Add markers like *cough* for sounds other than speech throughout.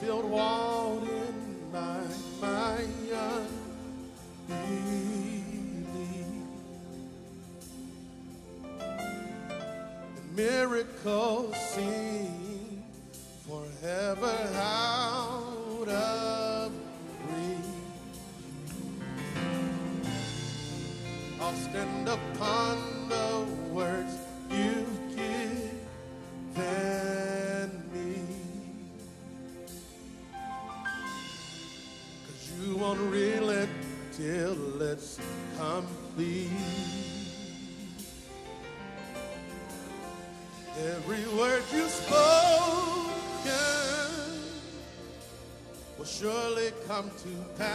filled walled in my my mind. Miracles time.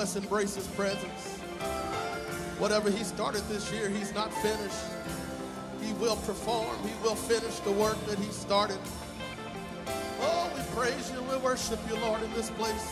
let's embrace his presence. Whatever he started this year, he's not finished. He will perform. He will finish the work that he started. Oh, we praise you. We worship you, Lord, in this place.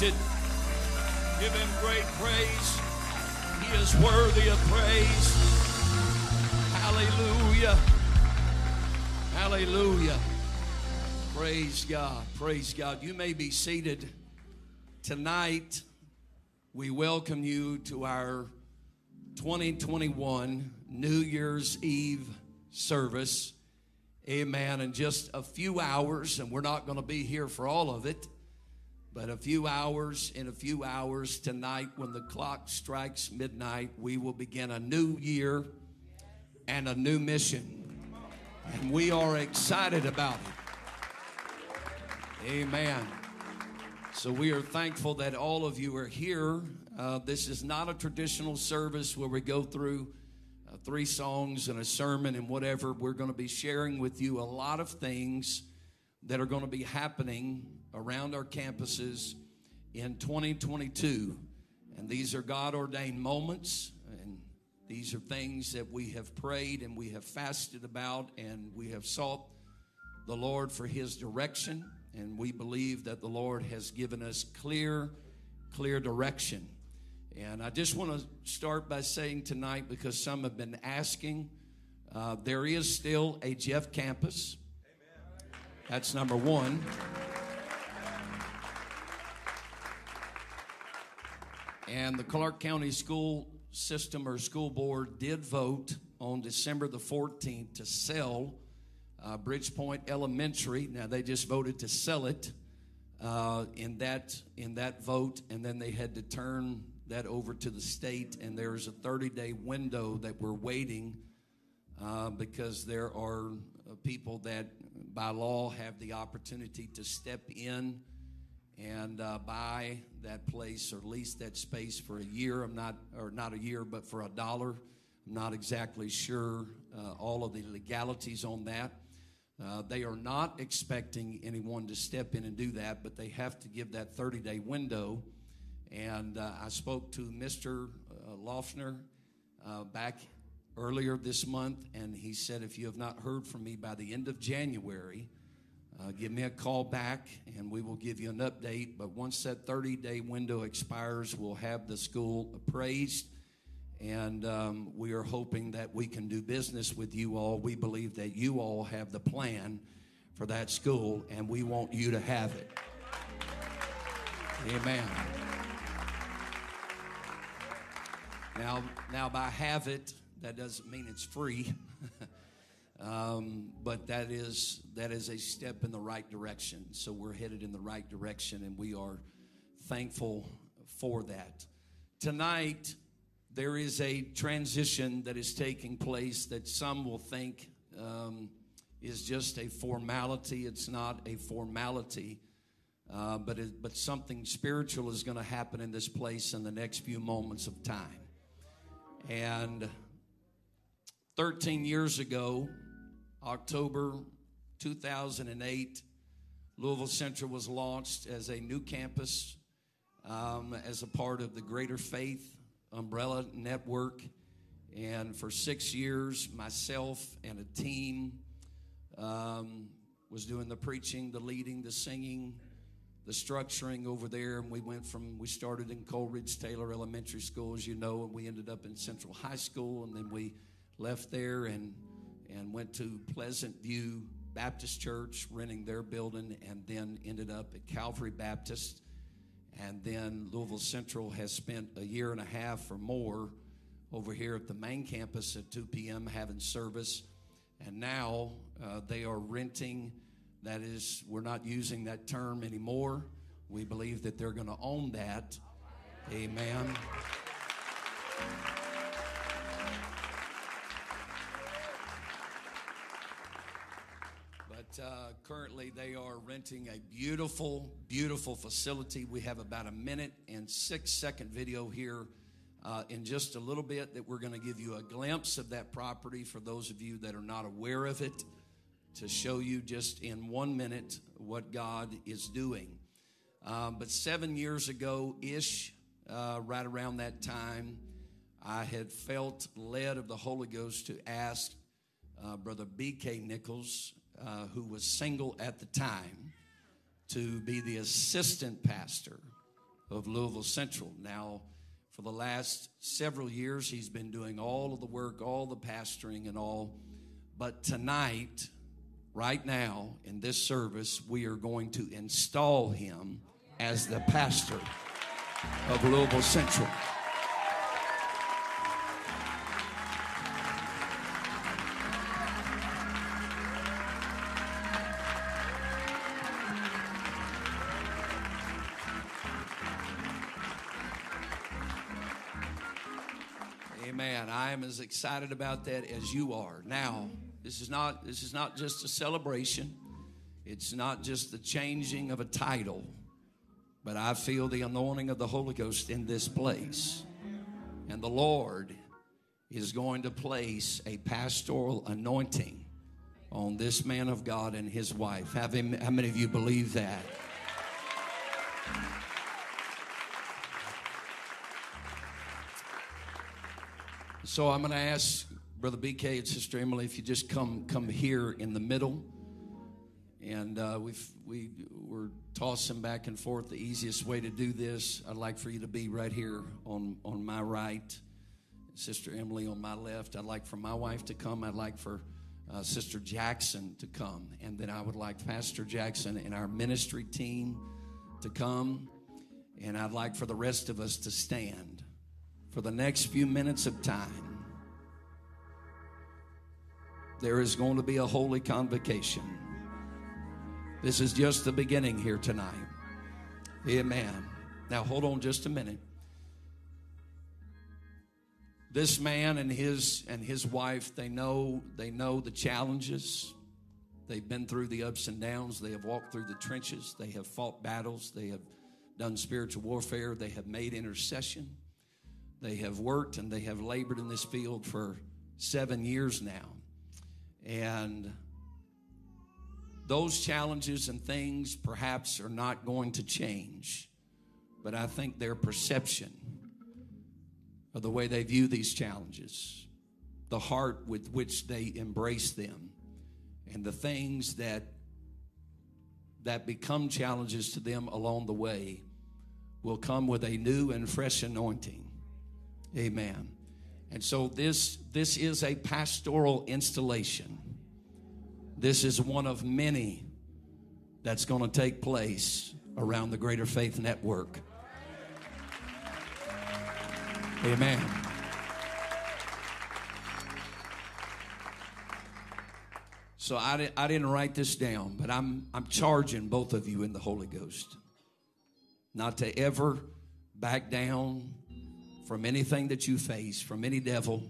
Lifted. Give him great praise. He is worthy of praise. Hallelujah. Hallelujah. Praise God. Praise God. You may be seated. Tonight, we welcome you to our 2021 New Year's Eve service. Amen. In just a few hours, and we're not going to be here for all of it, but a few hours, in a few hours tonight, when the clock strikes midnight, we will begin a new year and a new mission. And we are excited about it. Amen. So we are thankful that all of you are here. Uh, this is not a traditional service where we go through uh, three songs and a sermon and whatever. We're going to be sharing with you a lot of things that are going to be happening around our campuses in 2022. And these are God ordained moments, and these are things that we have prayed and we have fasted about, and we have sought the Lord for His direction. And we believe that the Lord has given us clear, clear direction. And I just want to start by saying tonight, because some have been asking, uh, there is still a Jeff campus. That's number one. And the Clark County School System or School Board did vote on December the 14th to sell uh, Bridgepoint Elementary. Now they just voted to sell it uh, in that in that vote, and then they had to turn that over to the state. And there's a 30-day window that we're waiting uh, because there are uh, people that, by law, have the opportunity to step in and uh, buy that place or lease that space for a year. I'm not, or not a year, but for a dollar. I'm not exactly sure uh, all of the legalities on that. Uh, they are not expecting anyone to step in and do that, but they have to give that 30 day window. And uh, I spoke to Mr. Uh, Laughner uh, back earlier this month, and he said, If you have not heard from me by the end of January, uh, give me a call back and we will give you an update. But once that 30 day window expires, we'll have the school appraised. And um, we are hoping that we can do business with you all. We believe that you all have the plan for that school, and we want you to have it. Amen. Now, now by have it, that doesn't mean it's free. *laughs* Um, but that is that is a step in the right direction. So we're headed in the right direction, and we are thankful for that. Tonight, there is a transition that is taking place that some will think um, is just a formality. It's not a formality, uh, but it, but something spiritual is going to happen in this place in the next few moments of time. And 13 years ago, October 2008, Louisville Central was launched as a new campus um, as a part of the Greater Faith Umbrella Network. And for six years, myself and a team um, was doing the preaching, the leading, the singing, the structuring over there. And we went from, we started in Coleridge Taylor Elementary School, as you know, and we ended up in Central High School. And then we left there and and went to Pleasant View Baptist Church, renting their building, and then ended up at Calvary Baptist. And then Louisville Central has spent a year and a half or more over here at the main campus at 2 p.m. having service. And now uh, they are renting. That is, we're not using that term anymore. We believe that they're going to own that. Amen. Currently, they are renting a beautiful, beautiful facility. We have about a minute and six second video here uh, in just a little bit that we're going to give you a glimpse of that property for those of you that are not aware of it to show you just in one minute what God is doing. Um, but seven years ago ish, uh, right around that time, I had felt led of the Holy Ghost to ask uh, Brother B.K. Nichols uh, who was single at the time, to be the assistant pastor of Louisville Central. Now, for the last several years, he's been doing all of the work, all the pastoring, and all. But tonight, right now, in this service, we are going to install him as the pastor of Louisville Central. Excited about that as you are. Now, this is not this is not just a celebration. It's not just the changing of a title, but I feel the anointing of the Holy Ghost in this place. And the Lord is going to place a pastoral anointing on this man of God and his wife. Have him, how many of you believe that? So I'm going to ask Brother BK and Sister Emily if you just come come here in the middle, and uh, we've we we're tossing back and forth. The easiest way to do this, I'd like for you to be right here on on my right, Sister Emily on my left. I'd like for my wife to come. I'd like for uh, Sister Jackson to come, and then I would like Pastor Jackson and our ministry team to come, and I'd like for the rest of us to stand for the next few minutes of time, there is going to be a holy convocation. This is just the beginning here tonight. Amen. Now, hold on just a minute. This man and his and his wife, they know they know the challenges. They've been through the ups and downs. They have walked through the trenches. They have fought battles. They have done spiritual warfare. They have made intercession. They have worked and they have labored in this field for seven years now. And those challenges and things perhaps are not going to change, but I think their perception of the way they view these challenges, the heart with which they embrace them, and the things that that become challenges to them along the way will come with a new and fresh anointing Amen. And so this this is a pastoral installation. This is one of many that's going to take place around the Greater Faith Network. Amen. So I, di- I didn't write this down, but I'm, I'm charging both of you in the Holy Ghost not to ever back down from anything that you face, from any devil.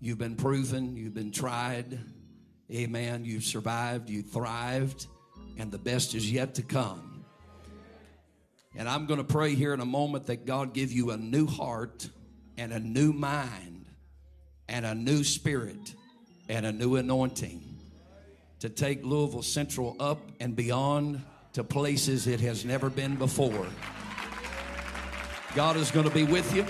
You've been proven, you've been tried. Amen. You've survived, you thrived, and the best is yet to come. And I'm going to pray here in a moment that God give you a new heart and a new mind and a new spirit and a new anointing to take Louisville Central up and beyond to places it has never been before. God is going to be with you.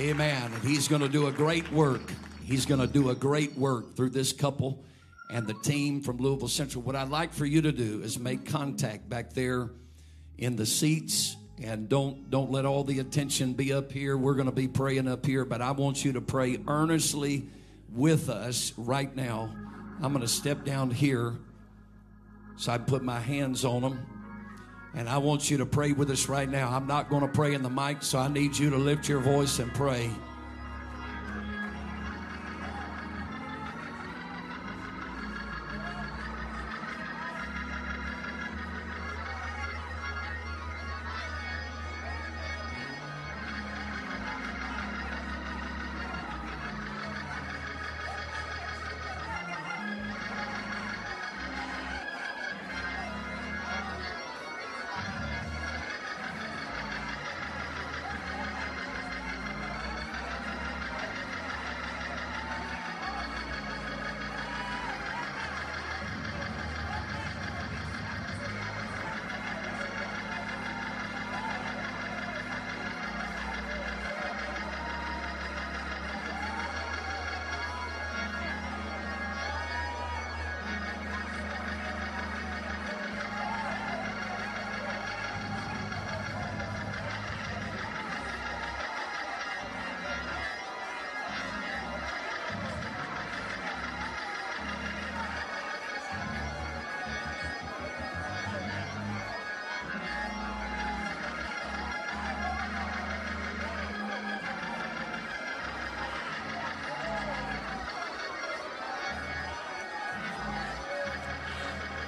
Amen. And He's going to do a great work. He's going to do a great work through this couple and the team from Louisville Central. What I'd like for you to do is make contact back there in the seats and don't don't let all the attention be up here. We're going to be praying up here, but I want you to pray earnestly with us right now. I'm going to step down here so I put my hands on them. And I want you to pray with us right now. I'm not going to pray in the mic, so I need you to lift your voice and pray.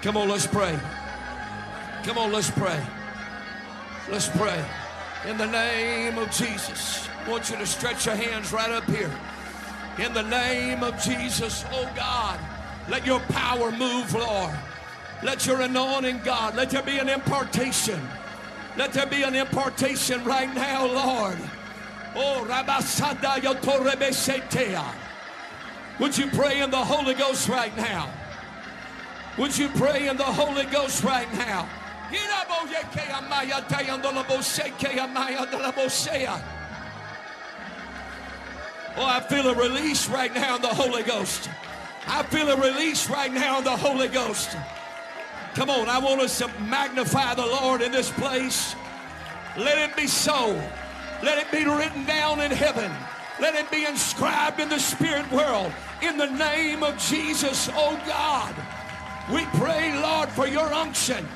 Come on, let's pray. Come on, let's pray. Let's pray. In the name of Jesus, I want you to stretch your hands right up here. In the name of Jesus, oh God, let your power move, Lord. Let your anointing, God, let there be an impartation. Let there be an impartation right now, Lord. Oh, Rabasanda Yotorebesetea. Would you pray in the Holy Ghost right now? Would you pray in the Holy Ghost right now? Oh, oh, I feel a release right now in the Holy Ghost. I feel a release right now in the Holy Ghost. Come on, I want us to magnify the Lord in this place. Let it be so. Let it be written down in heaven. Let it be inscribed in the spirit world. In the name of Jesus, oh God. We pray, Lord, for your unction.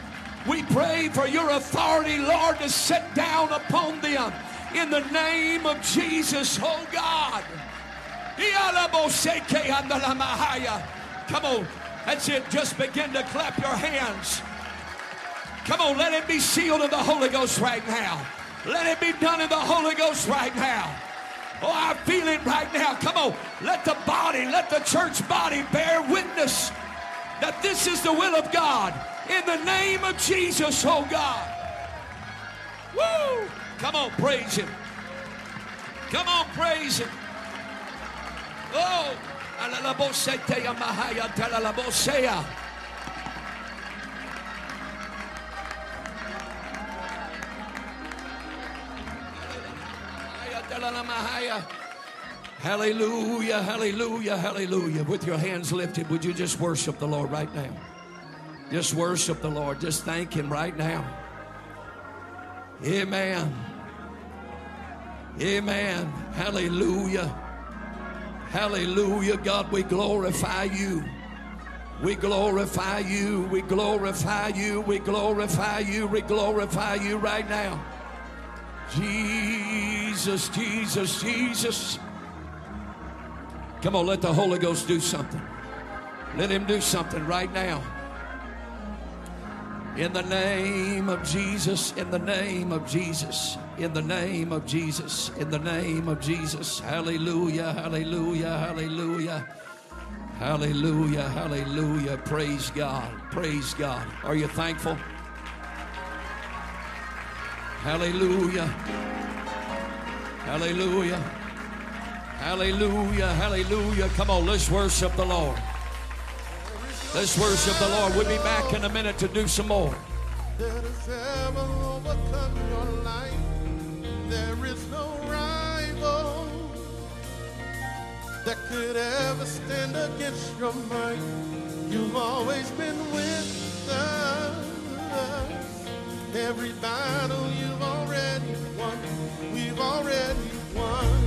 We pray for your authority, Lord, to sit down upon them. In the name of Jesus, oh God. Come on. That's it. Just begin to clap your hands. Come on, let it be sealed in the Holy Ghost right now. Let it be done in the Holy Ghost right now. Oh, I feel it right now. Come on. Let the body, let the church body bear witness that this is the will of God. In the name of Jesus, oh God. Woo! Come on, praise Him. Come on, praise Him. Oh, mahaya. Hallelujah, hallelujah, hallelujah. With your hands lifted, would you just worship the Lord right now? Just worship the Lord. Just thank Him right now. Amen. Amen. Hallelujah. Hallelujah. God, we glorify you. We glorify you. We glorify you. We glorify you. We glorify you right now. Jesus, Jesus, Jesus. Come on, let the Holy Ghost do something. Let Him do something right now. In the name of Jesus, in the name of Jesus, in the name of Jesus, in the name of Jesus. Hallelujah, hallelujah, hallelujah. Hallelujah, hallelujah. Praise God, praise God. Are you thankful? Hallelujah. Hallelujah. Hallelujah. Hallelujah. Come on, let's worship the Lord. Let's worship the Lord. We'll be back in a minute to do some more. that has ever overcome your life. There is no rival that could ever stand against your might. You've always been with us. Every battle you've already won. We've already won.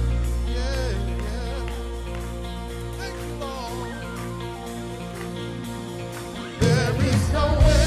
No There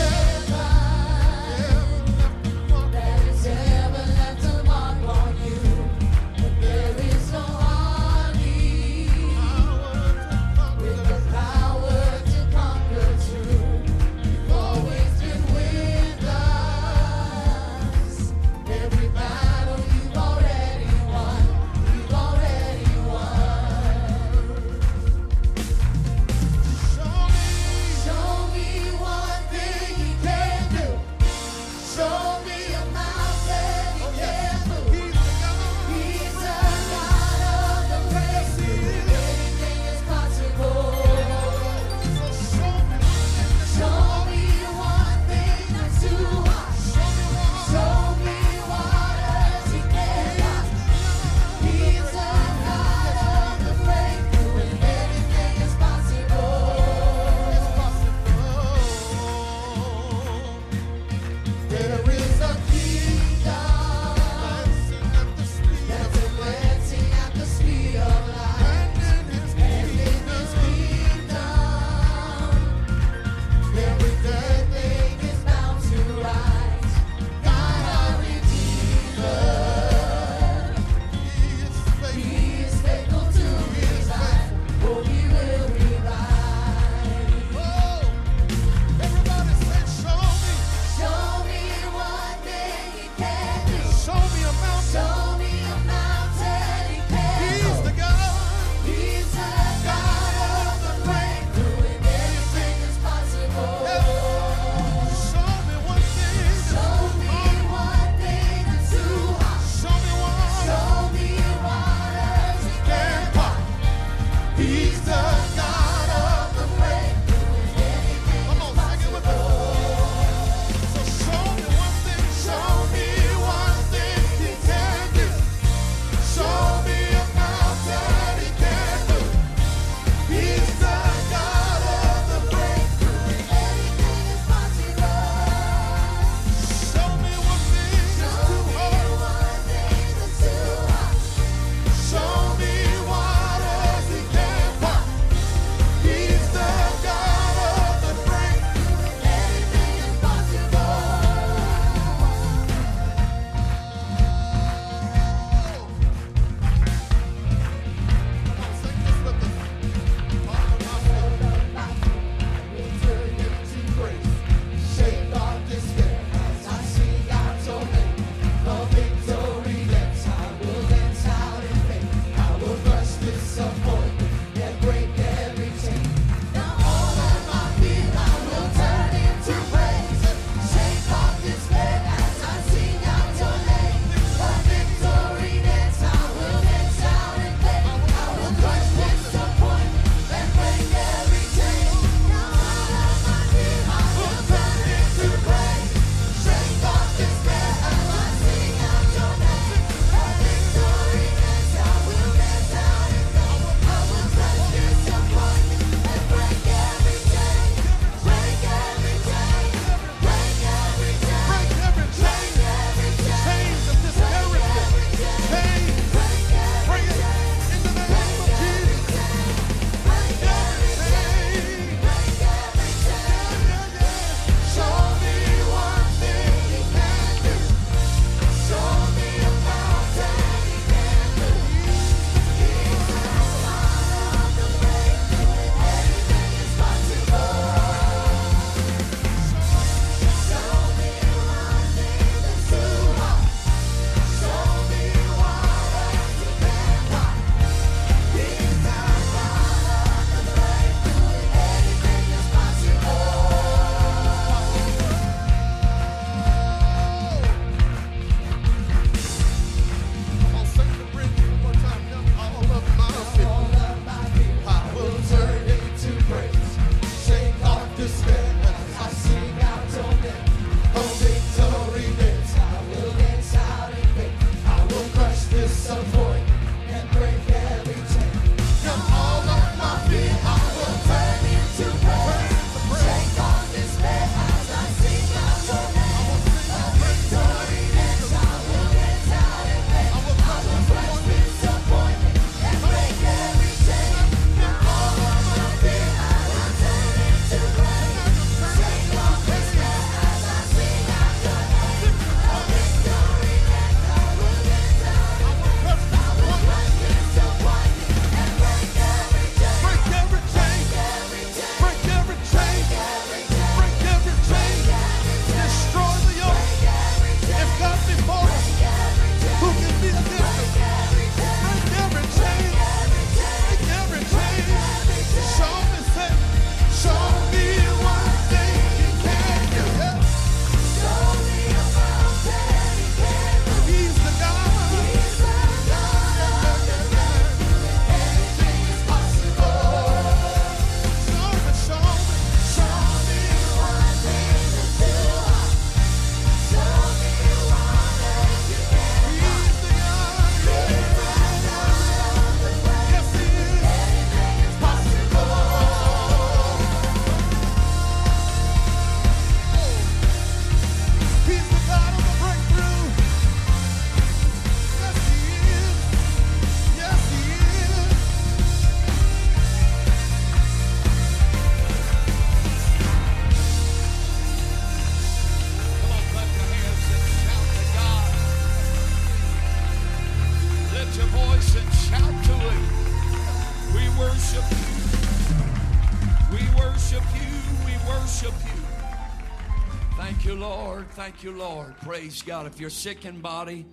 Thank you, Lord. Praise God. If you're sick in body,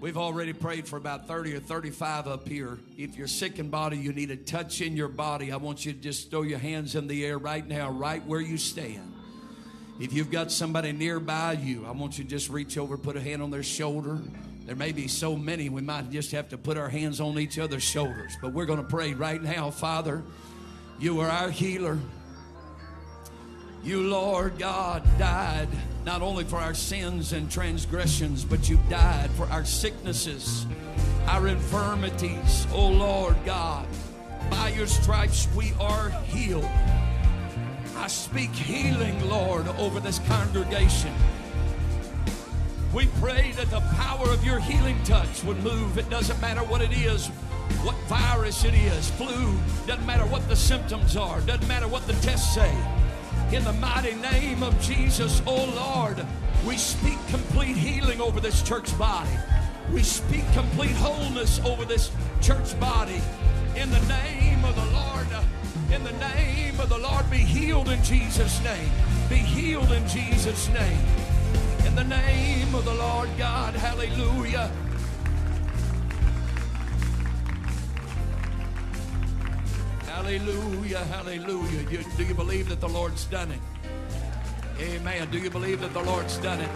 we've already prayed for about 30 or 35 up here. If you're sick in body, you need a touch in your body. I want you to just throw your hands in the air right now, right where you stand. If you've got somebody nearby you, I want you to just reach over, put a hand on their shoulder. There may be so many, we might just have to put our hands on each other's shoulders. But we're going to pray right now, Father. You are our healer. You, Lord God, died not only for our sins and transgressions, but you died for our sicknesses, our infirmities. Oh, Lord God, by your stripes we are healed. I speak healing, Lord, over this congregation. We pray that the power of your healing touch would move. It doesn't matter what it is, what virus it is, flu, doesn't matter what the symptoms are, doesn't matter what the tests say. In the mighty name of Jesus, oh Lord, we speak complete healing over this church body. We speak complete wholeness over this church body. In the name of the Lord, in the name of the Lord, be healed in Jesus' name. Be healed in Jesus' name. In the name of the Lord God, hallelujah. Hallelujah, hallelujah. You- do you believe that the Lord's done it? Amen. Do you believe that the Lord's done it?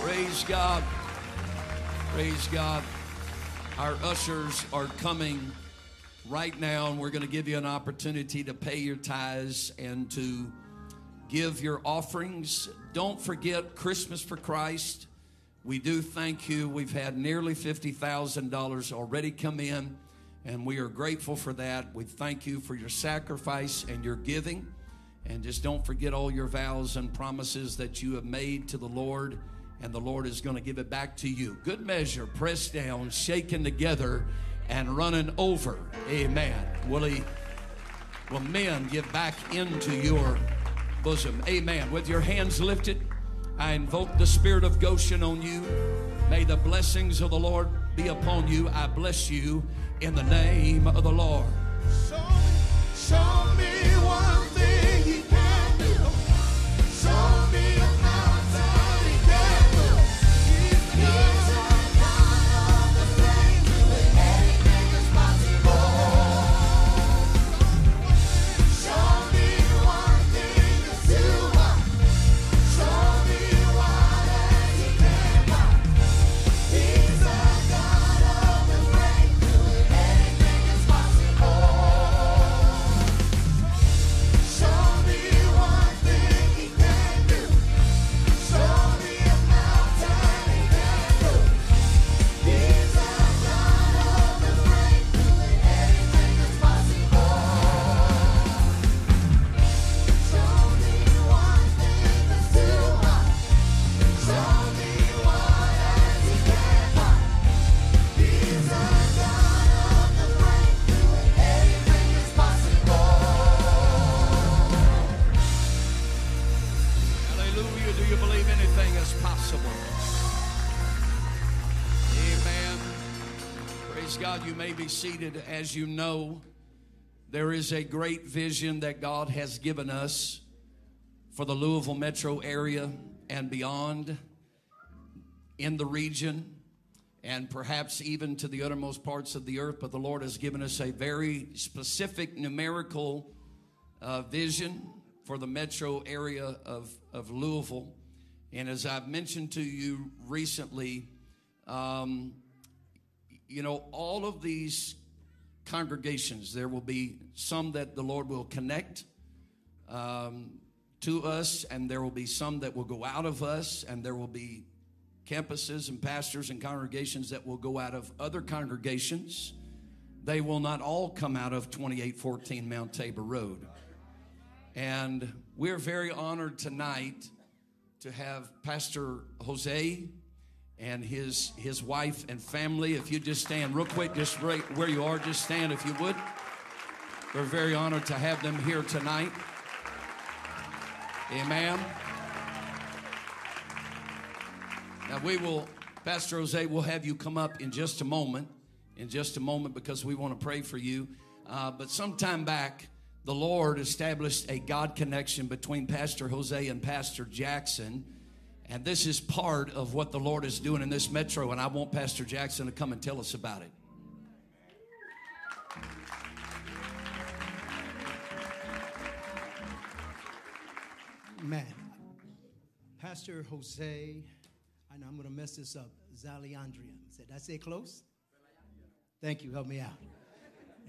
Praise God. Praise God. Our ushers are coming right now, and we're going to give you an opportunity to pay your tithes and to give your offerings. Don't forget Christmas for Christ. We do thank you. We've had nearly $50,000 already come in, and we are grateful for that. We thank you for your sacrifice and your giving. And just don't forget all your vows and promises that you have made to the Lord, and the Lord is going to give it back to you. Good measure, pressed down, shaken together, and running over. Amen. Will He? Will men give back into your bosom? Amen. With your hands lifted, I invoke the spirit of Goshen on you. May the blessings of the Lord be upon you. I bless you in the name of the Lord. Show me, show me one thing may be seated. As you know, there is a great vision that God has given us for the Louisville metro area and beyond in the region and perhaps even to the uttermost parts of the earth. But the Lord has given us a very specific numerical uh, vision for the metro area of, of Louisville. And as I've mentioned to you recently, um, you know, all of these congregations, there will be some that the Lord will connect um, to us, and there will be some that will go out of us, and there will be campuses and pastors and congregations that will go out of other congregations. They will not all come out of 2814 Mount Tabor Road. And we're very honored tonight to have Pastor Jose and his his wife and family. If you just stand real quick, just right where you are, just stand if you would. We're very honored to have them here tonight. Amen. Now we will, Pastor Jose, we'll have you come up in just a moment, in just a moment, because we want to pray for you. Uh, but sometime back, the Lord established a God connection between Pastor Jose and Pastor Jackson. And this is part of what the Lord is doing in this metro. And I want Pastor Jackson to come and tell us about it. Man, Pastor Jose, I know I'm going to mess this up. Zaliandria. Did I say close? Thank you. Help me out.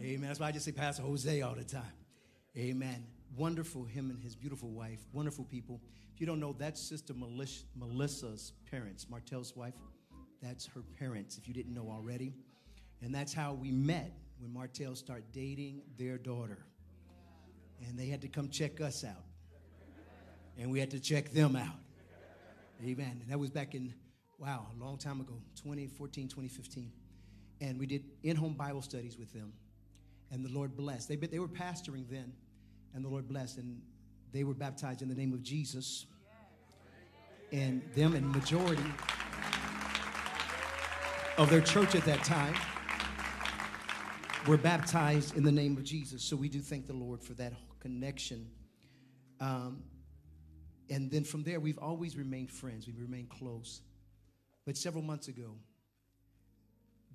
Amen. That's why I just say Pastor Jose all the time. Amen. Wonderful, him and his beautiful wife. Wonderful people. You don't know, that's Sister Melis- Melissa's parents, Martel's wife. That's her parents, if you didn't know already. And that's how we met when Martel started dating their daughter. And they had to come check us out. And we had to check them out. Amen. And that was back in, wow, a long time ago, 2014, 2015. And we did in home Bible studies with them. And the Lord blessed. They, they were pastoring then, and the Lord blessed. And they were baptized in the name of Jesus. And them and majority of their church at that time were baptized in the name of Jesus. So we do thank the Lord for that connection. Um, and then from there, we've always remained friends. We've remained close. But several months ago,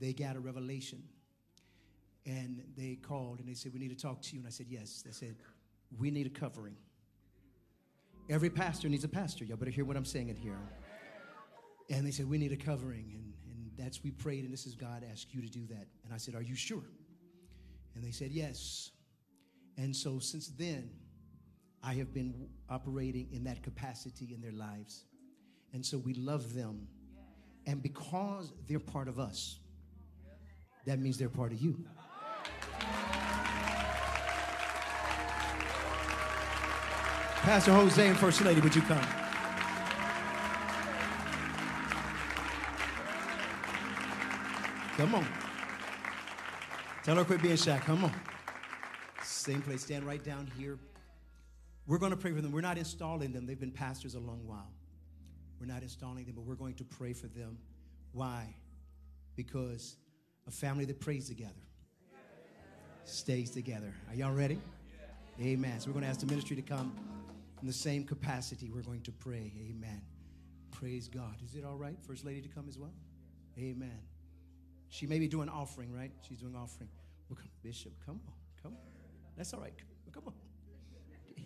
they got a revelation. And they called and they said, We need to talk to you. And I said, Yes. They said, We need a covering. Every pastor needs a pastor. Y'all better hear what I'm saying in here. And they said, We need a covering. And, and that's, we prayed, and this is God asked you to do that. And I said, Are you sure? And they said, Yes. And so since then, I have been operating in that capacity in their lives. And so we love them. And because they're part of us, that means they're part of you. Pastor Jose and First Lady, would you come? Come on. Tell her quit being shy. Come on. Same place. Stand right down here. We're going to pray for them. We're not installing them. They've been pastors a long while. We're not installing them, but we're going to pray for them. Why? Because a family that prays together stays together. Are y'all ready? Amen. So we're going to ask the ministry to come in the same capacity. We're going to pray. Amen. Praise God. Is it all right, First Lady, to come as well? Amen. She may be doing offering, right? She's doing offering. Well, come, Bishop, come on. Come on. That's all right. Come on.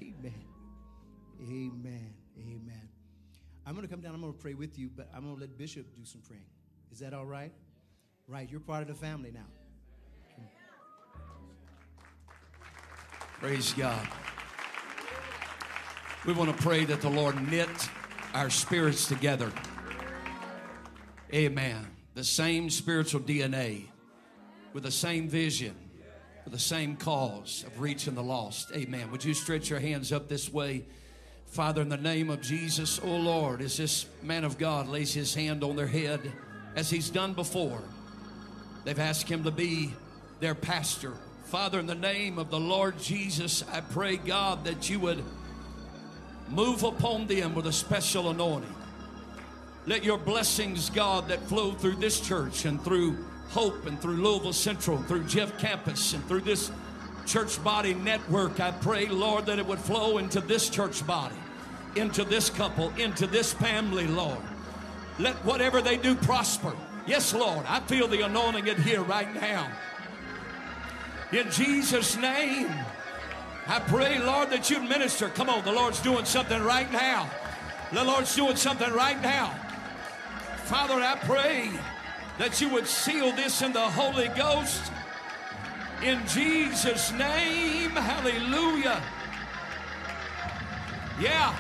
Amen. Amen. Amen. I'm going to come down. I'm going to pray with you, but I'm going to let Bishop do some praying. Is that all right? Right. You're part of the family now. Praise God. We want to pray that the Lord knit our spirits together. Amen. The same spiritual DNA with the same vision, with the same cause of reaching the lost. Amen. Would you stretch your hands up this way? Father, in the name of Jesus, oh Lord, as this man of God lays his hand on their head, as he's done before, they've asked him to be their pastor. Father, in the name of the Lord Jesus, I pray, God, that you would move upon them with a special anointing. Let your blessings, God, that flow through this church and through Hope and through Louisville Central, through Jeff Campus, and through this church body network. I pray, Lord, that it would flow into this church body, into this couple, into this family, Lord. Let whatever they do prosper. Yes, Lord, I feel the anointing in here right now. In Jesus' name, I pray, Lord, that you'd minister. Come on, the Lord's doing something right now. The Lord's doing something right now. Father, I pray that you would seal this in the Holy Ghost. In Jesus' name, hallelujah. Yeah.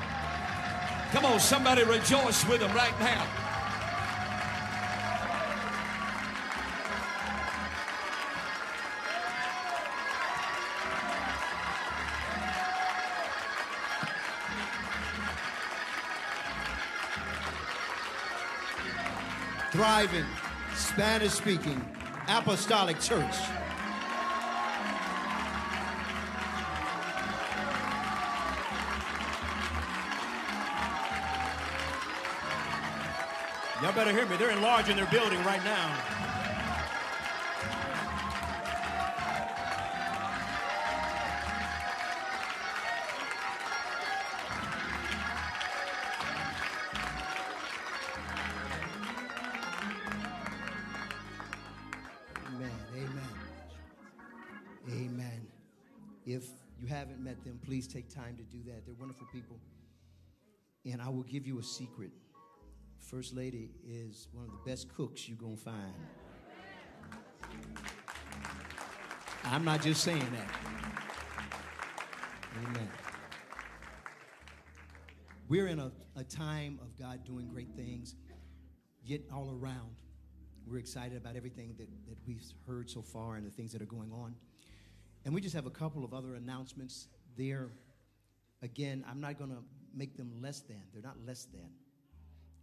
Come on, somebody rejoice with them right now. Thriving, Spanish speaking apostolic church. Y'all better hear me. They're enlarging their building right now. Met them, please take time to do that. They're wonderful people. And I will give you a secret. First Lady is one of the best cooks you're going to find. I'm not just saying that. Amen. We're in a, a time of God doing great things, yet all around. We're excited about everything that, that we've heard so far and the things that are going on. And we just have a couple of other announcements there. Again, I'm not going to make them less than. They're not less than.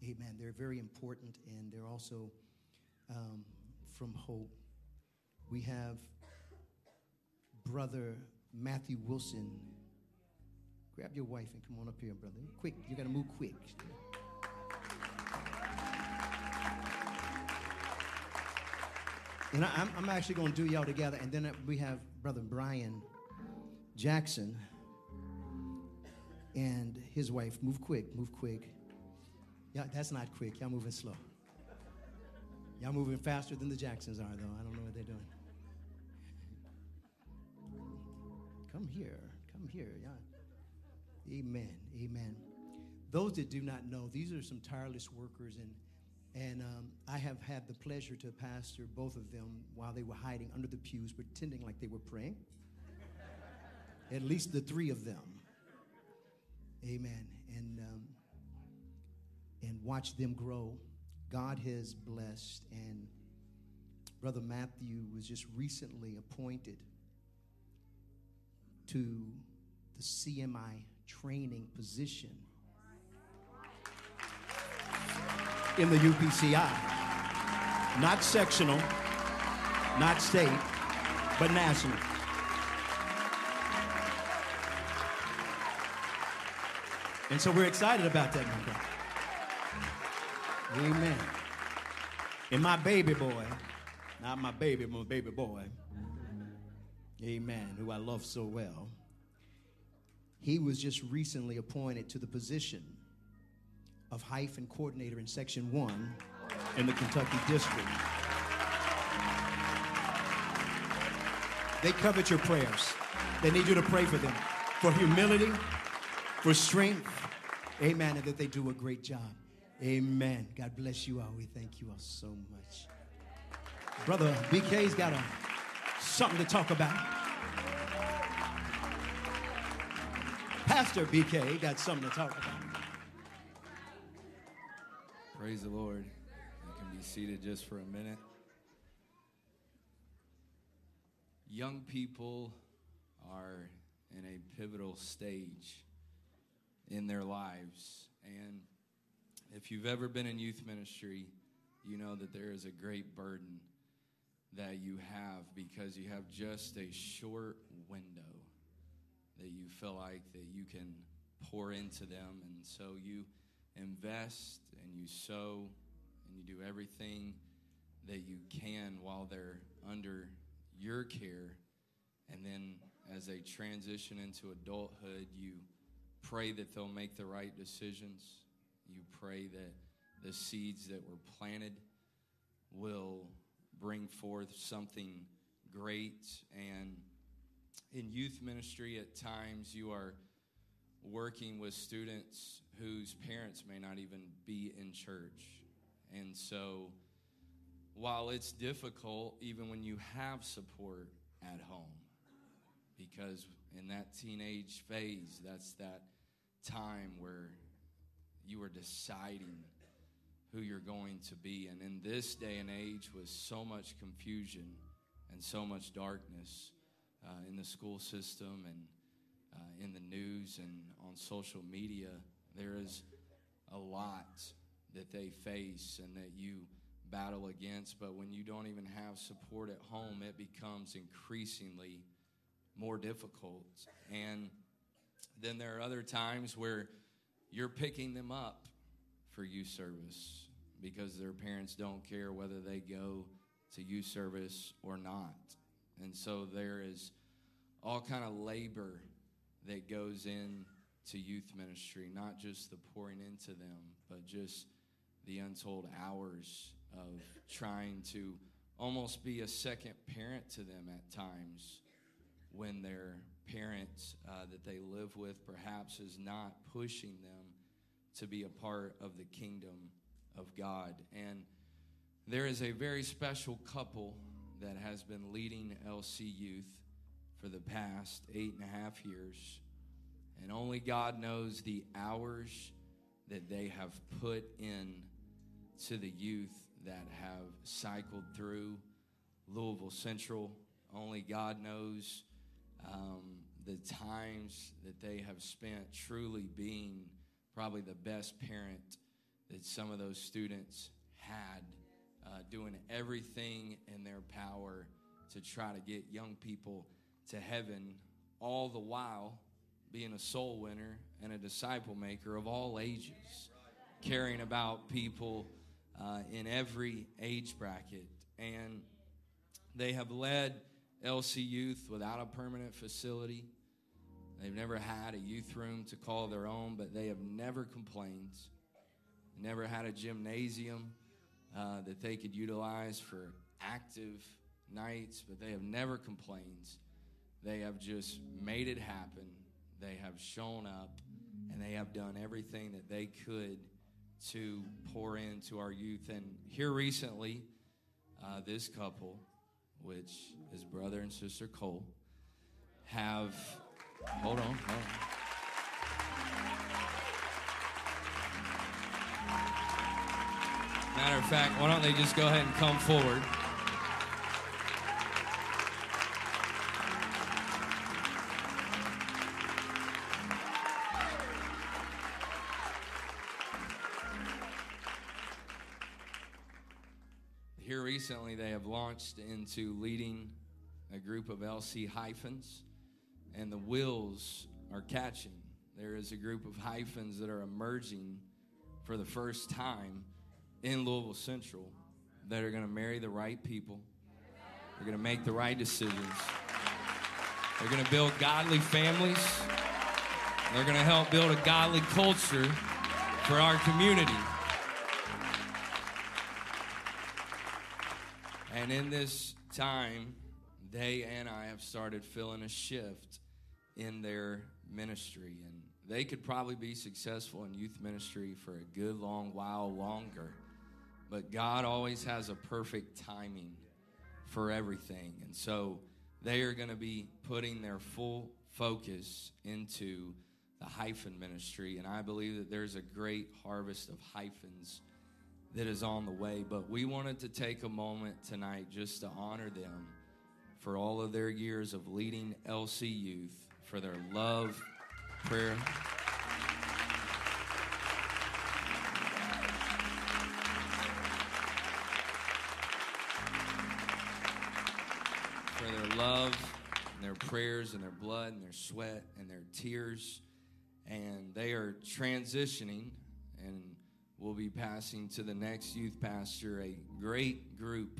Amen. They're very important, and they're also um, from Hope. We have Brother Matthew Wilson. Grab your wife and come on up here, brother. Quick, you got to move quick. And I, I'm, I'm actually going to do y'all together. And then we have Brother Brian Jackson and his wife. Move quick, move quick. Yeah, that's not quick. Y'all moving slow. Y'all moving faster than the Jacksons are, though. I don't know what they're doing. Come here, come here. Yeah. Amen, amen. Those that do not know, these are some tireless workers, and and um, I have had the pleasure to pastor both of them while they were hiding under the pews, pretending like they were praying. At least the three of them. Amen. And um, and watch them grow. God has blessed, and Brother Matthew was just recently appointed to the CMI training position in the UPCI. Not sectional, not state, but national. And so we're excited about that, my brother. Amen. And my baby boy, not my baby, my baby boy, amen, who I love so well, he was just recently appointed to the position of hyphen coordinator in section one in the Kentucky district. They covet your prayers. They need you to pray for them for humility, for strength. Amen. And that they do a great job. Amen. God bless you all. We thank you all so much. Brother BK's got a, something to talk about. Pastor BK got something to talk about. Praise the Lord. You can be seated just for a minute. Young people are in a pivotal stage in their lives. And if you've ever been in youth ministry, you know that there is a great burden that you have because you have just a short window that you feel like that you can pour into them. And so you invest and you sow and you do everything that you can while they're under your care. And then as they transition into adulthood, you pray that they'll make the right decisions. You pray that the seeds that were planted will bring forth something great. And in youth ministry, at times you are working with students whose parents may not even be in church. And so, while it's difficult, even when you have support at home, because in that teenage phase, that's that time where you are deciding who you're going to be. And in this day and age, with so much confusion and so much darkness uh, in the school system and uh, in the news and on social media, there is a lot that they face and that you battle against. But when you don't even have support at home, it becomes increasingly more difficult. And then there are other times where you're picking them up for youth service because their parents don't care whether they go to youth service or not. And so there is all kind of labor that goes in to youth ministry, not just the pouring into them, but just the untold hours of trying to almost be a second parent to them at times when their parent uh, that they live with perhaps is not pushing them to be a part of the kingdom of God. And there is a very special couple that has been leading LC Youth for the past eight and a half years. And only God knows the hours that they have put in to the youth that have cycled through Louisville Central. Only God knows um, the times that they have spent truly being probably the best parent that some of those students had, uh, doing everything in their power to try to get young people to heaven, all the while being a soul winner and a disciple maker of all ages, caring about people uh, in every age bracket. And they have led LC Youth without a permanent facility. They've never had a youth room to call their own, but they have never complained. Never had a gymnasium uh, that they could utilize for active nights, but they have never complained. They have just made it happen. They have shown up and they have done everything that they could to pour into our youth. And here recently, uh, this couple, which is brother and sister Cole, have. Hold on, hold on. Matter of fact, why don't they just go ahead and come forward? Here recently, they have launched into leading a group of LC hyphens, and the wills are catching. There is a group of hyphens that are emerging for the first time in Louisville Central that are going to marry the right people. They're going to make the right decisions. They're going to build godly families. They're going to help build a godly culture for our community. And in this time, they and I have started feeling a shift in their ministry. And they could probably be successful in youth ministry for a good long while longer. But God always has a perfect timing for everything. And so they are going to be putting their full focus into the hyphen ministry. And I believe that there's a great harvest of hyphens that is on the way. But we wanted to take a moment tonight just to honor them for all of their years of leading LC youth, for their love, prayer. For their love and their prayers and their blood and their sweat and their tears. And they are transitioning and we'll be passing to the next youth pastor a great group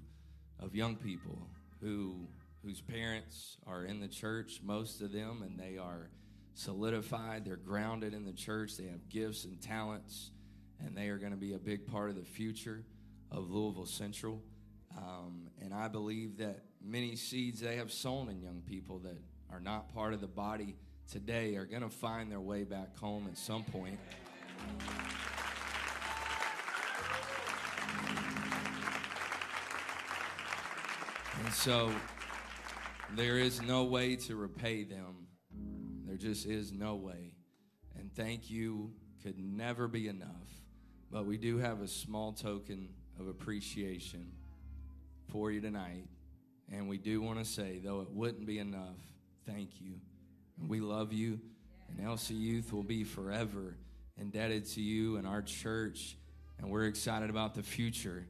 of young people who whose parents are in the church, most of them, and they are solidified. They're grounded in the church. They have gifts and talents, and they are going to be a big part of the future of Louisville Central. Um, and I believe that many seeds they have sown in young people that are not part of the body today are going to find their way back home at some point. And so there is no way to repay them. There just is no way. And thank you could never be enough. But we do have a small token of appreciation for you tonight. And we do want to say, though it wouldn't be enough, thank you. And we love you. And LC Youth will be forever indebted to you and our church. And we're excited about the future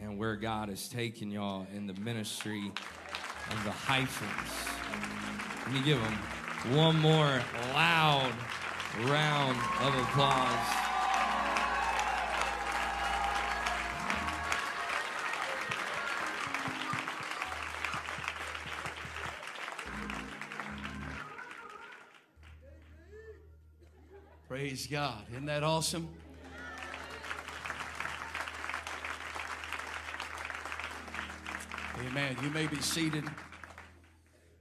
and where God has taken y'all in the ministry of the hyphens. Let me give them one more loud round of applause. Praise God. Isn't that awesome? Amen. You may be seated.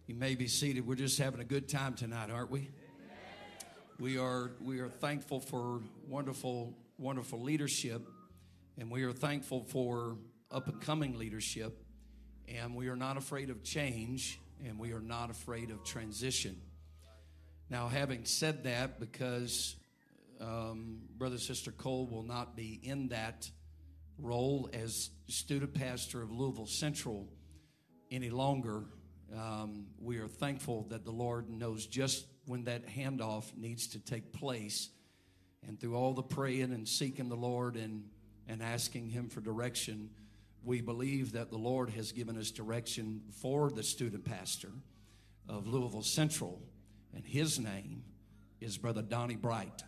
You may be seated. We're just having a good time tonight, aren't we? We are we are thankful for wonderful wonderful leadership and we are thankful for up and coming leadership and we are not afraid of change and we are not afraid of transition. Now, having said that, because um, Brother Sister Cole will not be in that role as student pastor of Louisville Central any longer, um, we are thankful that the Lord knows just when that handoff needs to take place. And through all the praying and seeking the Lord and, and asking Him for direction, we believe that the Lord has given us direction for the student pastor of Louisville Central, and his name is Brother Donnie Bright.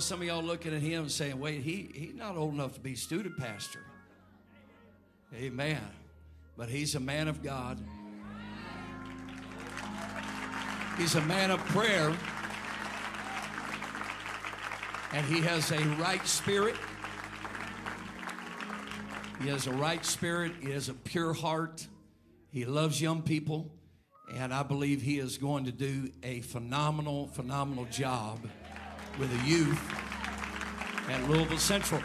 Some of y'all looking at him saying, wait, he, he's not old enough to be student pastor. Amen. But he's a man of God. He's a man of prayer. And he has a right spirit. He has a right spirit. He has a pure heart. He loves young people. And I believe he is going to do a phenomenal, phenomenal job with the youth at Louisville Central.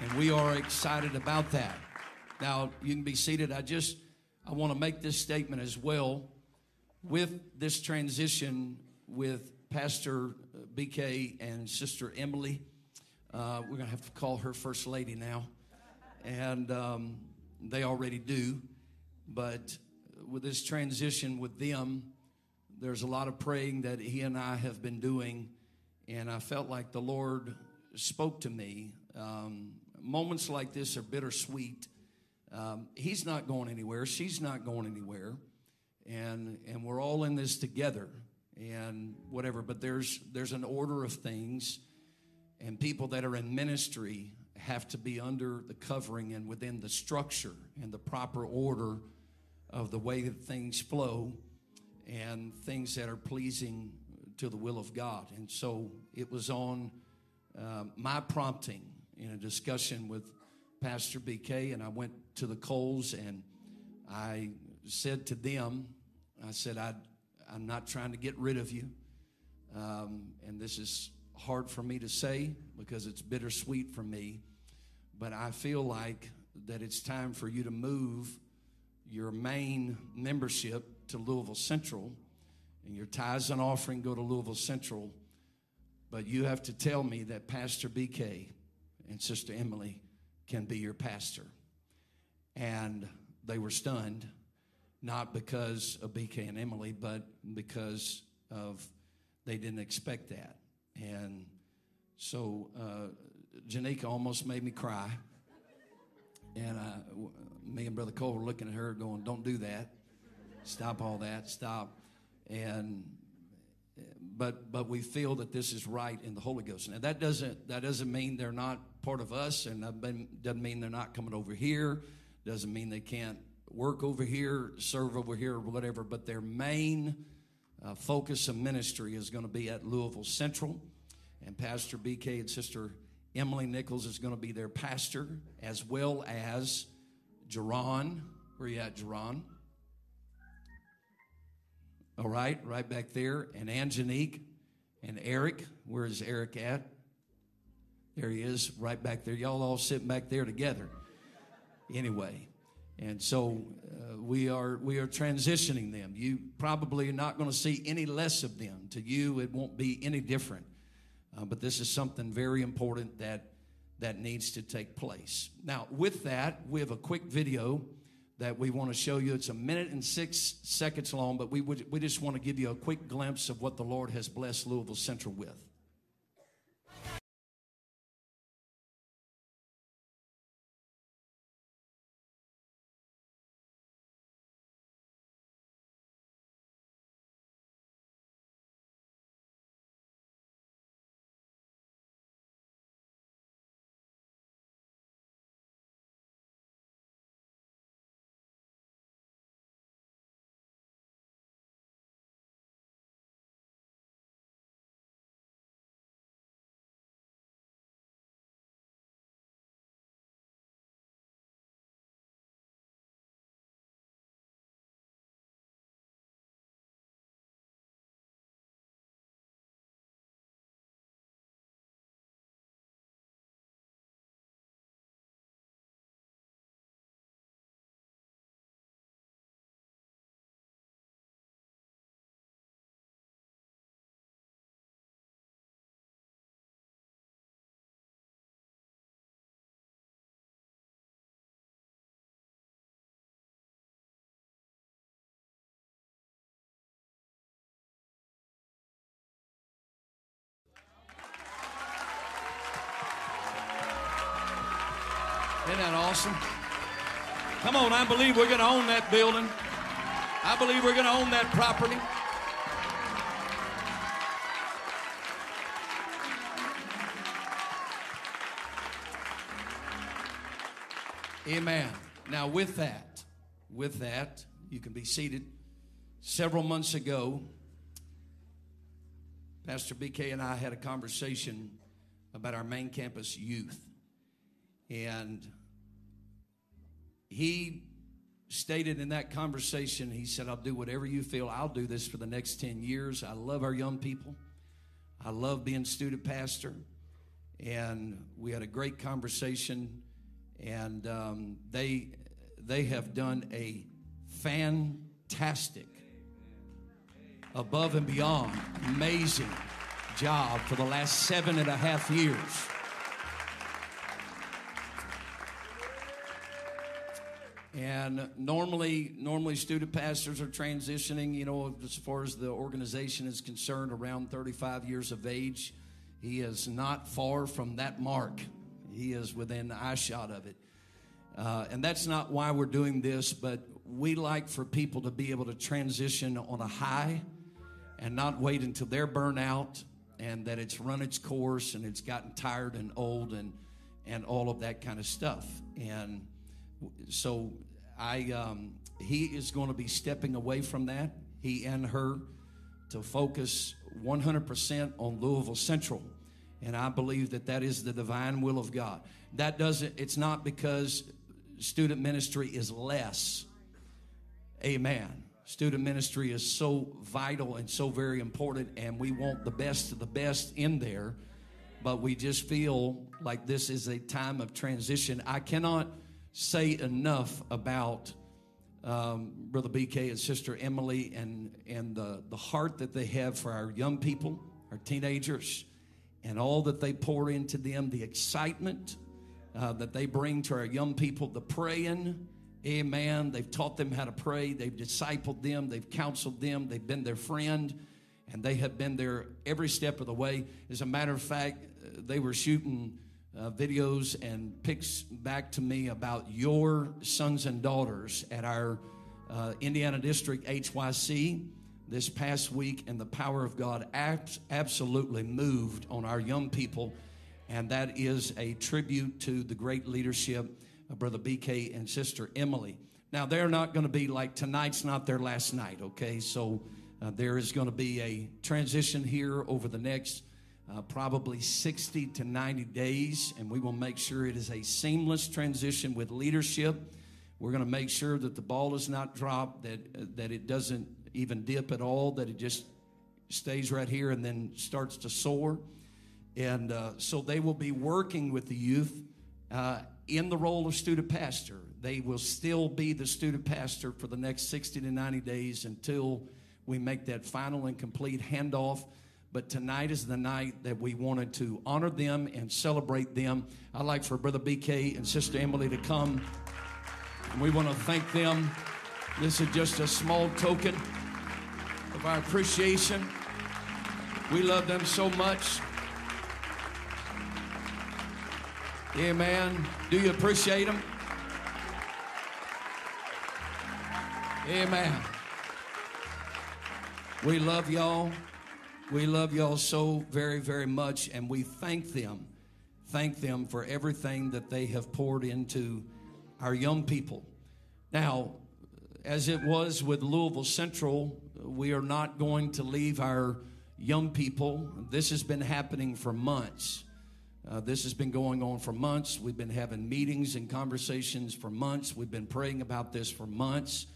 And we are excited about that. Now, you can be seated. I just I want to make this statement as well with this transition with Pastor BK and Sister Emily. Uh, we're going to have to call her First Lady now. And um, they already do. But with this transition with them, there's a lot of praying that he and I have been doing. And I felt like the Lord spoke to me. Um, moments like this are bittersweet. Um, he's not going anywhere. She's not going anywhere. And, and we're all in this together and whatever. But there's, there's an order of things. And people that are in ministry have to be under the covering and within the structure and the proper order of the way that things flow and things that are pleasing to the will of God. And so it was on um, my prompting in a discussion with Pastor BK, and I went to the Coles and I said to them, I said, I, I'm not trying to get rid of you. Um, and this is hard for me to say because it's bittersweet for me. But I feel like that it's time for you to move your main membership to Louisville Central, and your tithes and offering go to Louisville Central. But you have to tell me that Pastor BK and Sister Emily can be your pastor. And they were stunned, not because of BK and Emily, but because of they didn't expect that. And so uh, Janika almost made me cry. And uh, me and Brother Cole were looking at her going, Don't do that. Stop all that. Stop. And but but we feel that this is right in the Holy Ghost. Now that doesn't that doesn't mean they're not part of us, and that doesn't mean they're not coming over here. Doesn't mean they can't work over here, serve over here, or whatever. But their main uh, focus of ministry is going to be at Louisville Central, and Pastor BK and Sister Emily Nichols is going to be their pastor, as well as Jerron. Where you at, Jerron? All right, right back there. And Angenique and Eric. Where is Eric at? There he is, right back there. Y'all all sitting back there together. Anyway, and so uh, we are we are transitioning them. You probably are not going to see any less of them. To you, it won't be any different. Uh, but this is something very important that that needs to take place. Now, with that, we have a quick video that we want to show you. It's a minute and six seconds long, but we would, we just want to give you a quick glimpse of what the Lord has blessed Louisville Central with. Isn't that awesome? Come on, I believe we're going to own that building. I believe we're going to own that property. Amen. Now, with that, with that, you can be seated. Several months ago, Pastor BK and I had a conversation about our main campus youth. And he stated in that conversation, he said, I'll do whatever you feel. I'll do this for the next 10 years. I love our young people. I love being student pastor. And we had a great conversation. And um, they, they have done a fantastic, above and beyond, amazing job for the last seven and a half years. And normally, normally student pastors are transitioning, you know, as far as the organization is concerned, around 35 years of age. He is not far from that mark. He is within eyeshot of it. Uh, and that's not why we're doing this, but we like for people to be able to transition on a high and not wait until they're burnt out and that it's run its course and it's gotten tired and old and, and all of that kind of stuff. And so I um, he is going to be stepping away from that. He and her to focus 100% on Louisville Central, and I believe that that is the divine will of God. That doesn't. It's not because student ministry is less. Amen. Student ministry is so vital and so very important, and we want the best of the best in there. But we just feel like this is a time of transition. I cannot say enough about um, Brother BK and Sister Emily and, and the, the heart that they have for our young people, our teenagers, and all that they pour into them, the excitement uh, that they bring to our young people the praying. Amen. They've taught them how to pray. They've discipled them. They've counseled them. They've been their friend. And they have been there every step of the way. As a matter of fact, uh, they were shooting uh, videos and pics back to me about your sons and daughters at our uh, Indiana District HYC this past week, and the power of God abs- absolutely moved on our young people. And that is a tribute to the great leadership of Brother BK and Sister Emily. Now, they're not going to be like tonight's not their last night, okay? So uh, there is going to be a transition here over the next uh, probably 60 to 90 days, and we will make sure it is a seamless transition with leadership. We're going to make sure that the ball is not dropped, that, uh, that it doesn't even dip at all, that it just stays right here and then starts to soar. And uh, so they will be working with the youth uh, in the role of student pastor. They will still be the student pastor for the next 60 to 90 days until we make that final and complete handoff. But tonight is the night that we wanted to honor them and celebrate them. I'd like for Brother BK and Sister Emily to come. And we want to thank them. This is just a small token of our appreciation. We love them so much. Amen. Do you appreciate them? Amen. We love y'all. We love y'all so very, very much, and we thank them. Thank them for everything that they have poured into our young people. Now, as it was with Louisville Central, we are not going to leave our young people. This has been happening for months. Uh, this has been going on for months. We've been having meetings and conversations for months. We've been praying about this for months.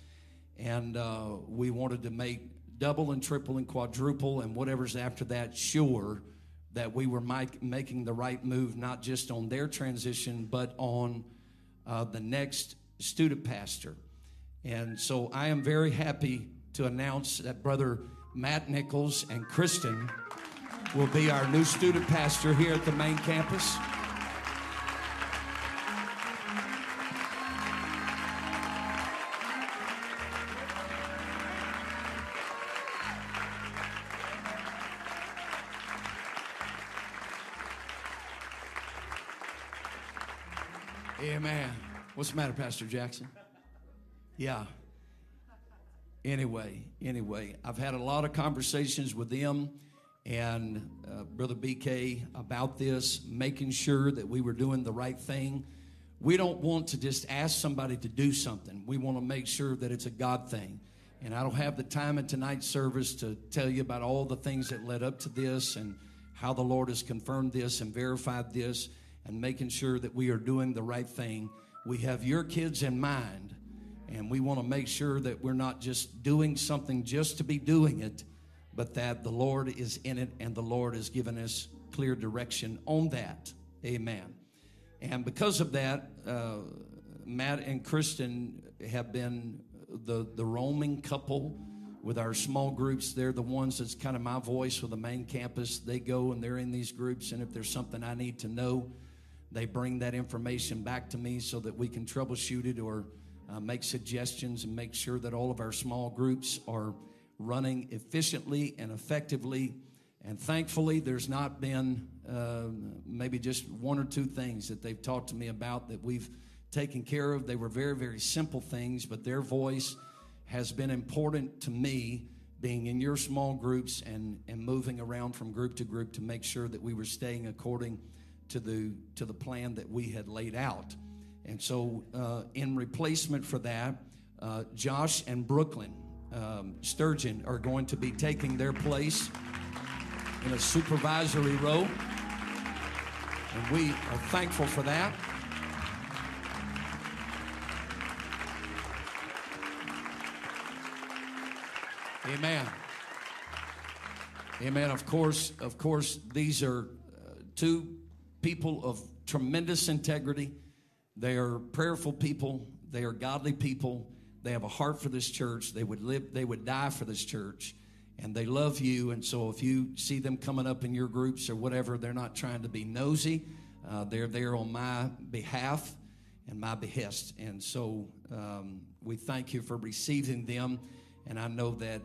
And uh, we wanted to make double and triple and quadruple and whatever's after that sure that we were make, making the right move, not just on their transition, but on uh, the next student pastor. And so I am very happy to announce that Brother Matt Nichols and Kristen will be our new student pastor here at the main campus. Amen. What's the matter, Pastor Jackson? Yeah. Anyway, anyway, I've had a lot of conversations with them and uh, Brother BK about this, making sure that we were doing the right thing. We don't want to just ask somebody to do something. We want to make sure that it's a God thing. And I don't have the time in tonight's service to tell you about all the things that led up to this and how the Lord has confirmed this and verified this and making sure that we are doing the right thing. We have your kids in mind, and we want to make sure that we're not just doing something just to be doing it, but that the Lord is in it and the Lord has given us clear direction on that. Amen. And because of that, uh, Matt and Kristen have been the, the roaming couple with our small groups. They're the ones that's kind of my voice for the main campus. They go and they're in these groups, and if there's something I need to know, they bring that information back to me so that we can troubleshoot it or uh, make suggestions and make sure that all of our small groups are running efficiently and effectively. And thankfully, there's not been uh, maybe just one or two things that they've talked to me about that we've taken care of. They were very, very simple things, but their voice has been important to me being in your small groups and, and moving around from group to group to make sure that we were staying according to the to the plan that we had laid out. And so, uh, in replacement for that, uh, Josh and Brooklyn um, Sturgeon are going to be taking their place in a supervisory role, and we are thankful for that. Amen. Amen. Of course, of course, these are uh, two people of tremendous integrity. They are prayerful people. They are godly people. They have a heart for this church. They would live, they would die for this church. And they love you. And so if you see them coming up in your groups or whatever, they're not trying to be nosy. Uh, they're there on my behalf and my behest. And so um, we thank you for receiving them. And I know that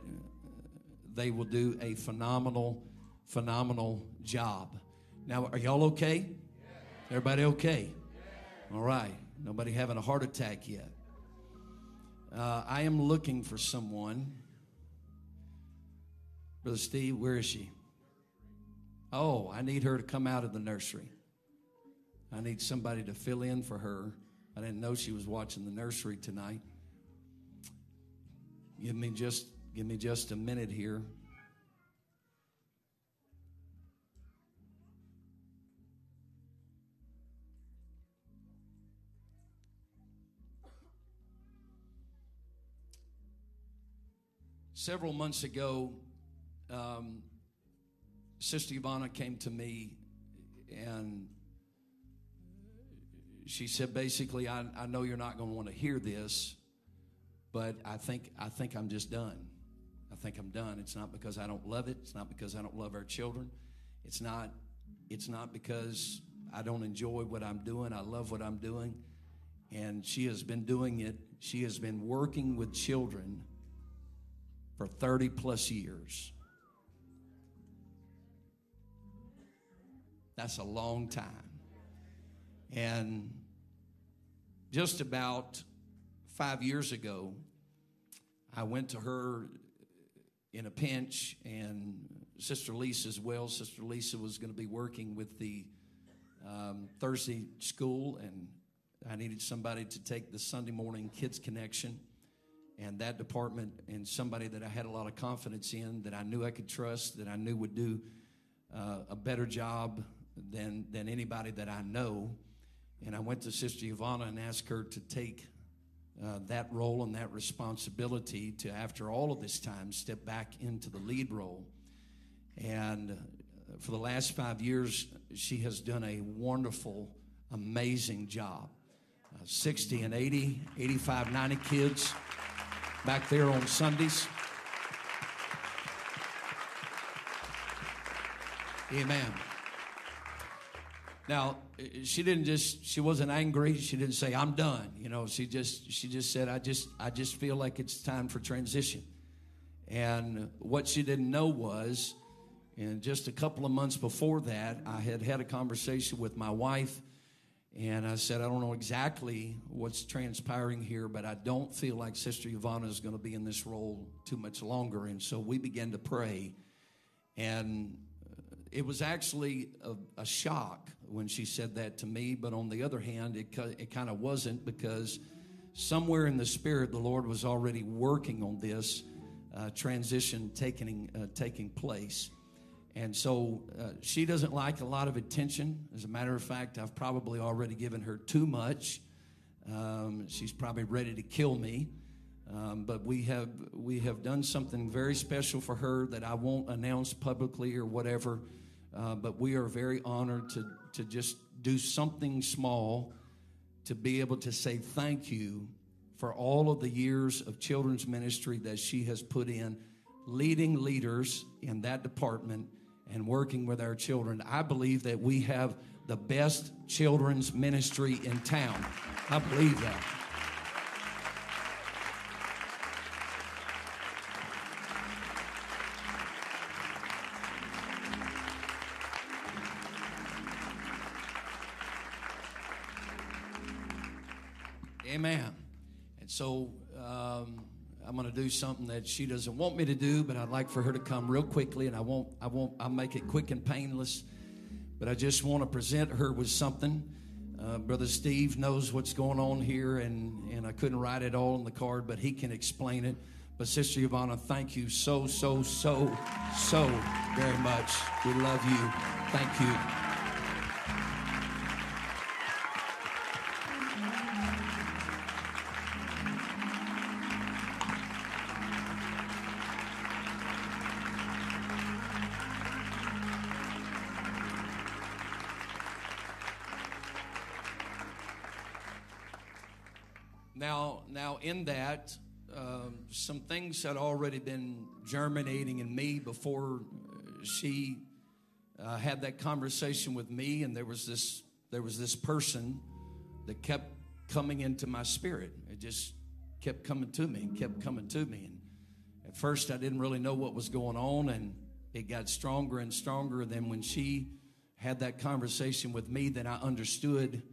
they will do a phenomenal, phenomenal job. Now, are y'all okay? Everybody okay? All right. Nobody having a heart attack yet. Uh, I am looking for someone. Brother Steve, where is she? Oh, I need her to come out of the nursery. I need somebody to fill in for her. I didn't know she was watching the nursery tonight. Give me just give me just a minute here. Several months ago, um, Sister Ivana came to me and she said basically, I, I know you're not going to want to hear this, but I think I think I'm just done. I think I'm done. It's not because I don't love it. It's not because I don't love our children. It's not it's not because I don't enjoy what I'm doing. I love what I'm doing. And she has been doing it. She has been working with children for 30 plus years. That's a long time. And just about five years ago, I went to her in a pinch, and Sister Lisa as well. Sister Lisa was going to be working with the um, Thursday school, and I needed somebody to take the Sunday morning kids connection and that department, and somebody that I had a lot of confidence in, that I knew I could trust, that I knew would do uh, a better job than than anybody that I know. And I went to Sister Ivana and asked her to take uh, that role and that responsibility to, after all of this time, step back into the lead role. And uh, for the last five years, she has done a wonderful, amazing job. Uh, 60 and 80, 85, 90 kids back there on Sundays. Amen. Now, she didn't just she wasn't angry. She didn't say I'm done. You know, she just she just said I just I just feel like it's time for transition. And what she didn't know was and just a couple of months before that, I had had a conversation with my wife and I said, I don't know exactly what's transpiring here, but I don't feel like Sister Ivana is going to be in this role too much longer. And so we began to pray. And it was actually a, a shock when she said that to me, but on the other hand, it, it kind of wasn't because somewhere in the spirit, the Lord was already working on this uh, transition taking, uh, taking place. And so uh, she doesn't like a lot of attention. As a matter of fact, I've probably already given her too much. Um, she's probably ready to kill me. Um, but we have we have done something very special for her that I won't announce publicly or whatever. Uh, but we are very honored to to just do something small to be able to say thank you for all of the years of children's ministry that she has put in, leading leaders in that department and working with our children. I believe that we have the best children's ministry in town. I believe that. Something that she doesn't want me to do, but I'd like for her to come real quickly, and I won't. I won't. I'll make it quick and painless. But I just want to present her with something. Uh, Brother Steve knows what's going on here, and and I couldn't write it all on the card, but he can explain it. But Sister Ivana, thank you so so so so very much. We love you. Thank you. Had already been germinating in me before uh, she uh, had that conversation with me, and there was this there was this person that kept coming into my spirit. It just kept coming to me and kept coming to me. And at first, I didn't really know what was going on, and it got stronger and stronger. And then when she had that conversation with me, then I understood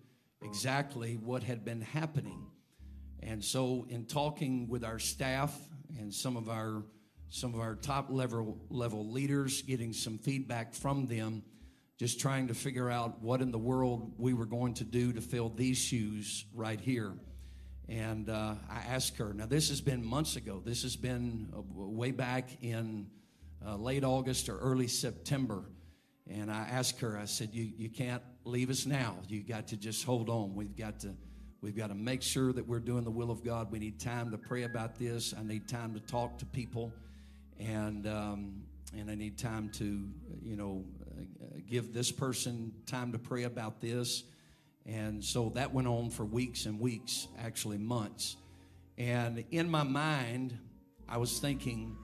exactly what had been happening. And so, in talking with our staff and some of our some of our top level level leaders, getting some feedback from them, just trying to figure out what in the world we were going to do to fill these shoes right here. And uh, I asked her. Now, this has been months ago. This has been uh, way back in uh, late August or early September. And I asked her. I said, "You you can't leave us now. You got to just hold on. We've got to." We've got to make sure that we're doing the will of God. We need time to pray about this. I need time to talk to people, and um, and I need time to, you know, give this person time to pray about this. And so that went on for weeks and weeks, actually months. And in my mind, I was thinking,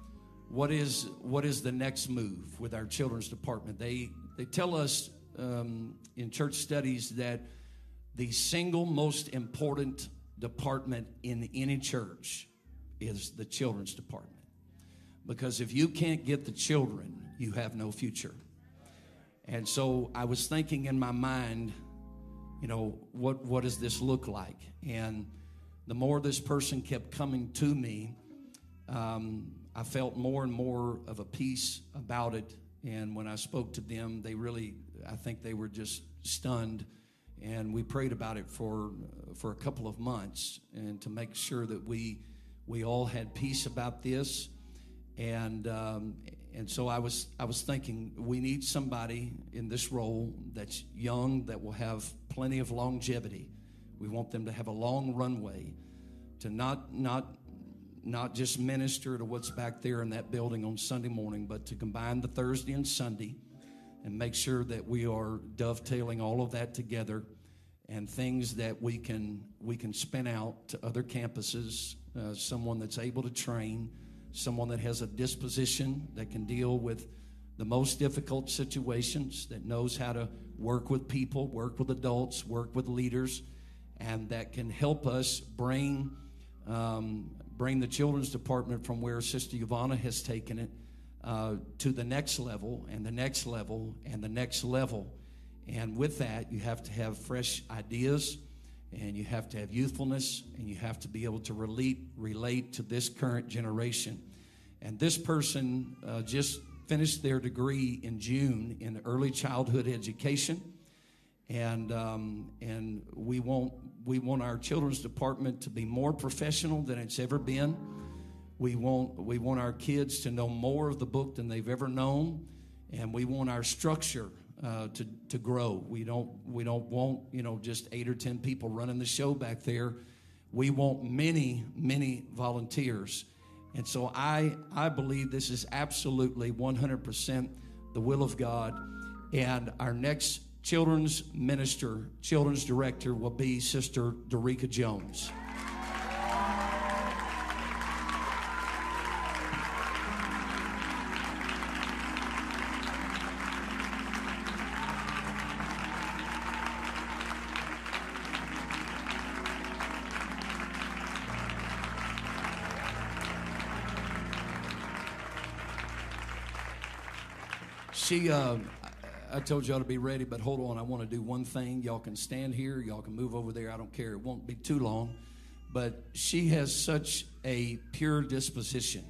what is what is the next move with our children's department? They they tell us um, in church studies that the single most important department in any church is the children's department. Because if you can't get the children, you have no future. And so I was thinking in my mind, you know, what, what does this look like? And the more this person kept coming to me, um, I felt more and more of a peace about it. And when I spoke to them, they really, I think they were just stunned and we prayed about it for for a couple of months and to make sure that we we all had peace about this and um, and so I was I was thinking we need somebody in this role that's young that will have plenty of longevity. We want them to have a long runway to not not not just minister to what's back there in that building on Sunday morning, but to combine the Thursday and Sunday and make sure that we are dovetailing all of that together and things that we can we can spin out to other campuses uh, someone that's able to train someone that has a disposition that can deal with the most difficult situations that knows how to work with people work with adults work with leaders and that can help us bring um, bring the children's department from where sister Yvonne has taken it uh, to the next level and the next level and the next level. And with that, you have to have fresh ideas and you have to have youthfulness and you have to be able to relate, relate to this current generation. And this person uh, just finished their degree in June in early childhood education. And, um, and we, want, we want our children's department to be more professional than it's ever been. We want, we want our kids to know more of the book than they've ever known, and we want our structure uh, to, to grow. We don't, we don't want, you know, just eight or 10 people running the show back there. We want many, many volunteers. And so I, I believe this is absolutely 100% the will of God. And our next children's minister, children's director will be Sister Dorica Jones. She, uh, I told y'all to be ready, but hold on. I want to do one thing. Y'all can stand here. Y'all can move over there. I don't care. It won't be too long. But she has such a pure disposition.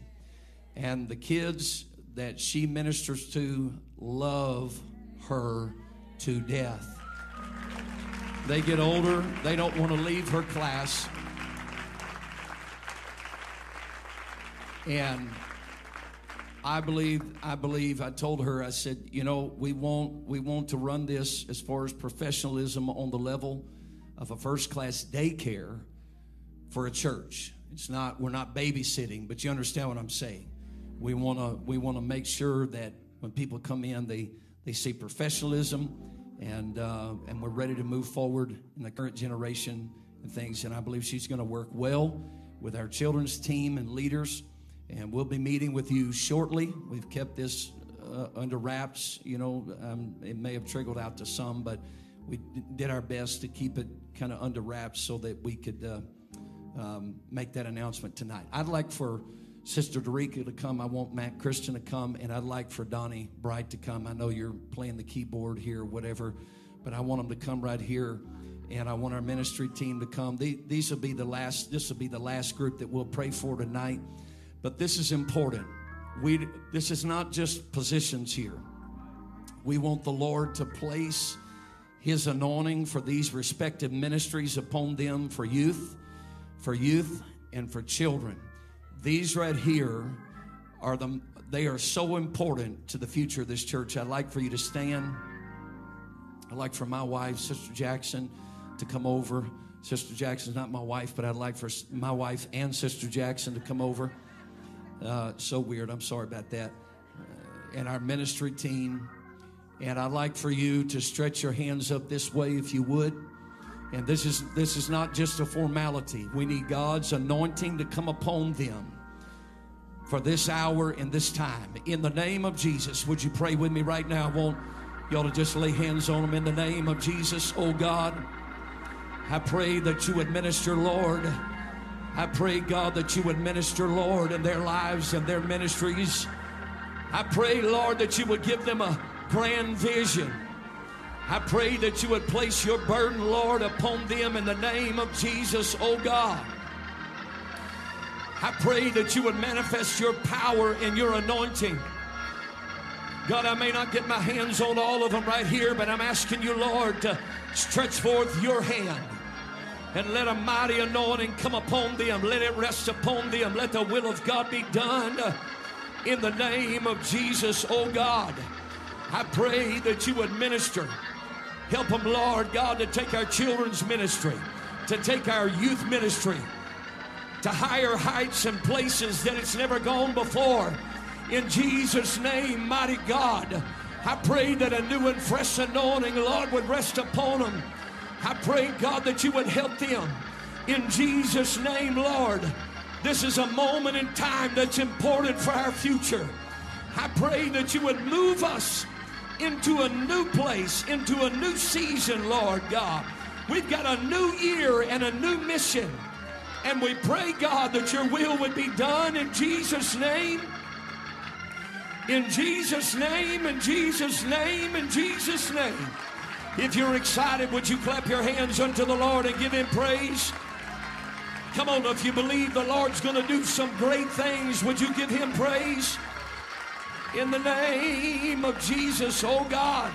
And the kids that she ministers to love her to death. They get older, they don't want to leave her class. And I believe, I believe, I told her, I said, you know, we want, we want to run this as far as professionalism on the level of a first class daycare for a church. It's not, we're not babysitting, but you understand what I'm saying. We want to, we want to make sure that when people come in, they, they see professionalism and, uh, and we're ready to move forward in the current generation and things. And I believe she's going to work well with our children's team and leaders and we'll be meeting with you shortly. We've kept this uh, under wraps. You know, um, it may have trickled out to some, but we did our best to keep it kind of under wraps so that we could uh, um, make that announcement tonight. I'd like for Sister Dorica to come. I want Matt Christian to come, and I'd like for Donnie Bright to come. I know you're playing the keyboard here, whatever, but I want them to come right here, and I want our ministry team to come. The- These will be the last. This will be the last group that we'll pray for tonight. But this is important. We this is not just positions here. We want the Lord to place His anointing for these respective ministries upon them for youth, for youth, and for children. These right here are the they are so important to the future of this church. I'd like for you to stand. I'd like for my wife, Sister Jackson, to come over. Sister Jackson's not my wife, but I'd like for my wife and Sister Jackson to come over. Uh, so weird. I'm sorry about that. Uh, and our ministry team. And I'd like for you to stretch your hands up this way if you would. And this is this is not just a formality. We need God's anointing to come upon them for this hour and this time. In the name of Jesus, would you pray with me right now? I want y'all to just lay hands on them in the name of Jesus. Oh God, I pray that you administer, Lord. I pray, God, that you would minister, Lord, in their lives and their ministries. I pray, Lord, that you would give them a grand vision. I pray that you would place your burden, Lord, upon them in the name of Jesus, oh God. I pray that you would manifest your power and your anointing. God, I may not get my hands on all of them right here, but I'm asking you, Lord, to stretch forth your hand and let a mighty anointing come upon them. Let it rest upon them. Let the will of God be done in the name of Jesus, oh God. I pray that you would minister. Help them, Lord God, to take our children's ministry, to take our youth ministry to higher heights and places that it's never gone before. In Jesus' name, mighty God, I pray that a new and fresh anointing, Lord, would rest upon them. I pray, God, that you would help them. In Jesus' name, Lord, this is a moment in time that's important for our future. I pray that you would move us into a new place, into a new season, Lord God. We've got a new year and a new mission. And we pray, God, that your will would be done in Jesus' name. In Jesus' name, in Jesus' name, in Jesus' name. If you're excited, would you clap your hands unto the Lord and give him praise? Come on, if you believe the Lord's going to do some great things, would you give him praise? In the name of Jesus, oh God.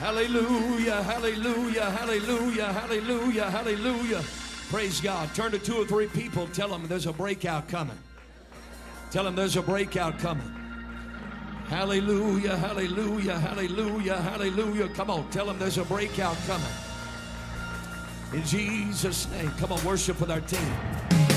Hallelujah, hallelujah, hallelujah, hallelujah, hallelujah. Praise God. Turn to two or three people. Tell them there's a breakout coming. Tell them there's a breakout coming. Hallelujah, hallelujah, hallelujah, hallelujah. Come on, tell them there's a breakout coming. In Jesus' name. Come on, worship with our team.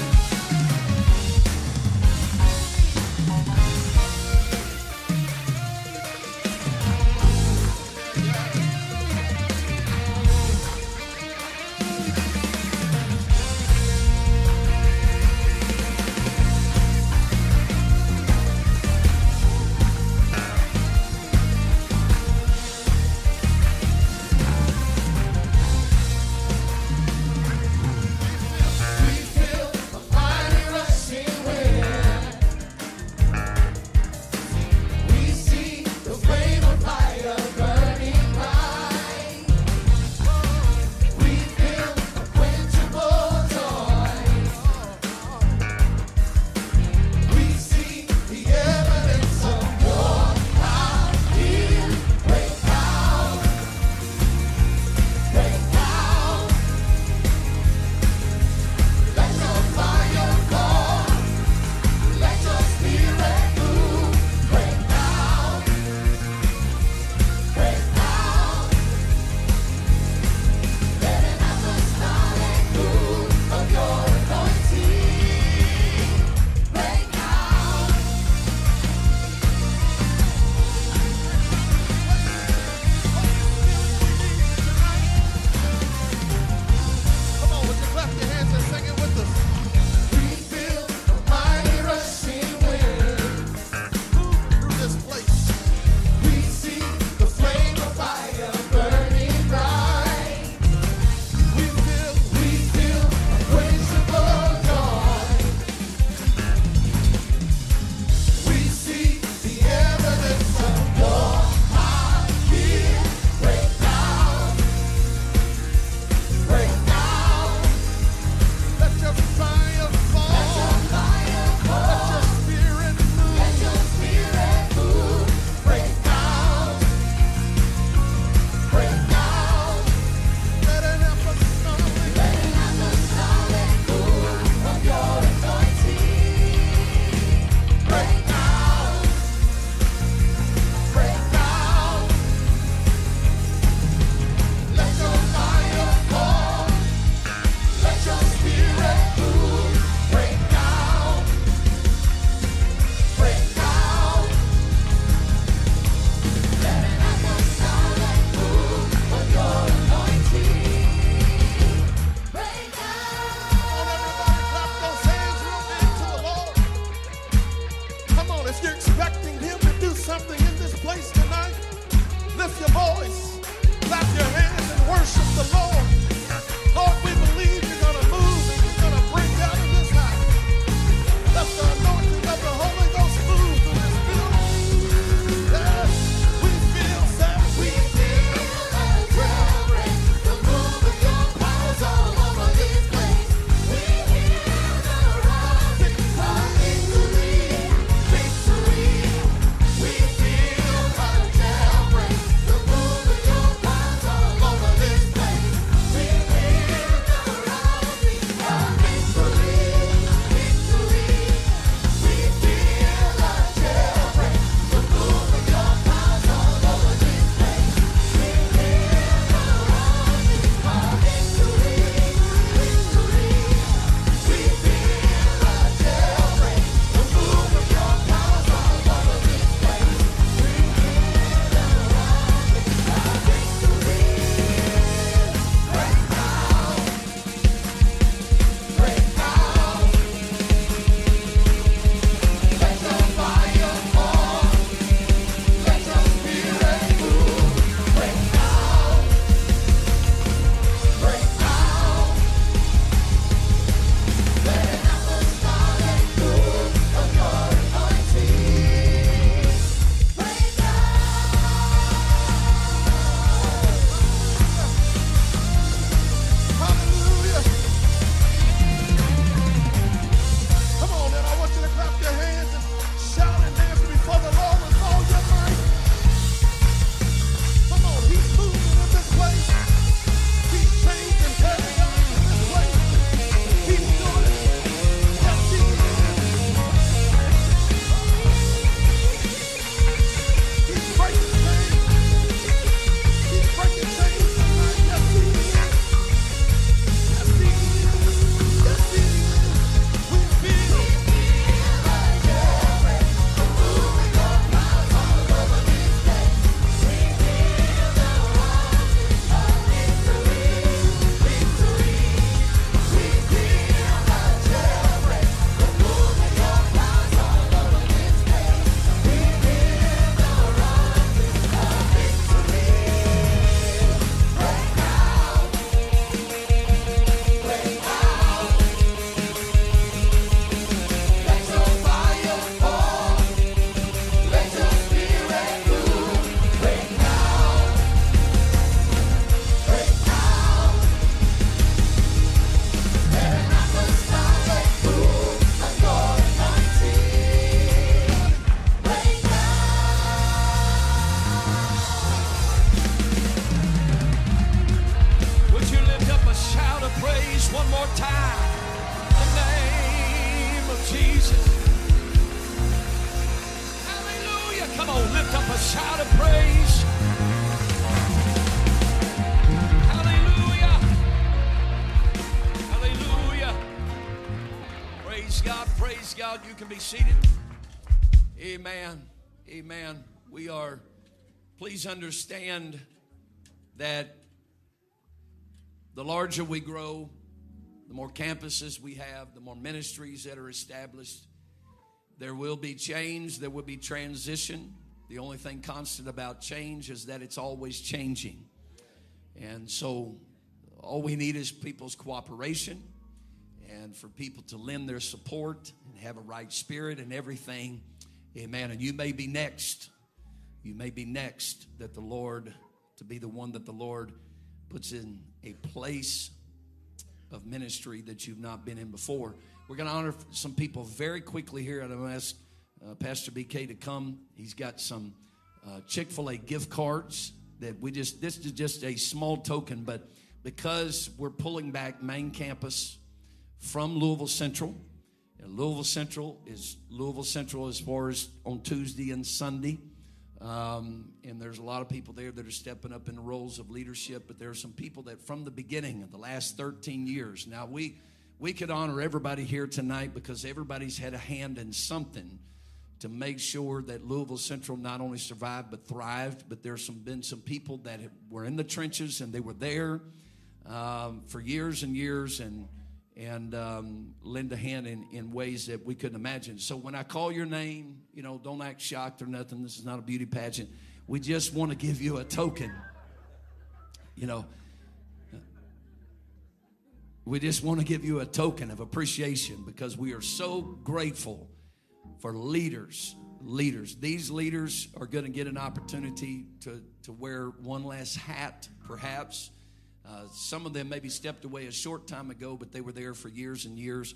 Can be seated. Amen. Amen. We are, please understand that the larger we grow, the more campuses we have, the more ministries that are established, there will be change, there will be transition. The only thing constant about change is that it's always changing. And so all we need is people's cooperation and for people to lend their support and have a right spirit and everything. Amen. And you may be next. You may be next that the Lord, to be the one that the Lord puts in a place of ministry that you've not been in before. We're going to honor some people very quickly here. I'm going to ask uh, Pastor BK to come. He's got some uh, Chick fil A gift cards that we just, this is just a small token, but because we're pulling back main campus from Louisville Central, and Louisville Central is Louisville Central as far as on Tuesday and Sunday. Um, and there's a lot of people there that are stepping up in the roles of leadership, but there are some people that from the beginning of the last 13 years. Now we we could honor everybody here tonight because everybody's had a hand in something to make sure that Louisville Central not only survived but thrived. But there's some been some people that have, were in the trenches and they were there um, for years and years and and um, lend a hand in, in ways that we couldn't imagine. So when I call your name, you know, don't act shocked or nothing. This is not a beauty pageant. We just want to give you a token. You know, we just want to give you a token of appreciation because we are so grateful for leaders. Leaders. These leaders are going to get an opportunity to, to wear one less hat, perhaps. Uh, some of them maybe stepped away a short time ago, but they were there for years and years.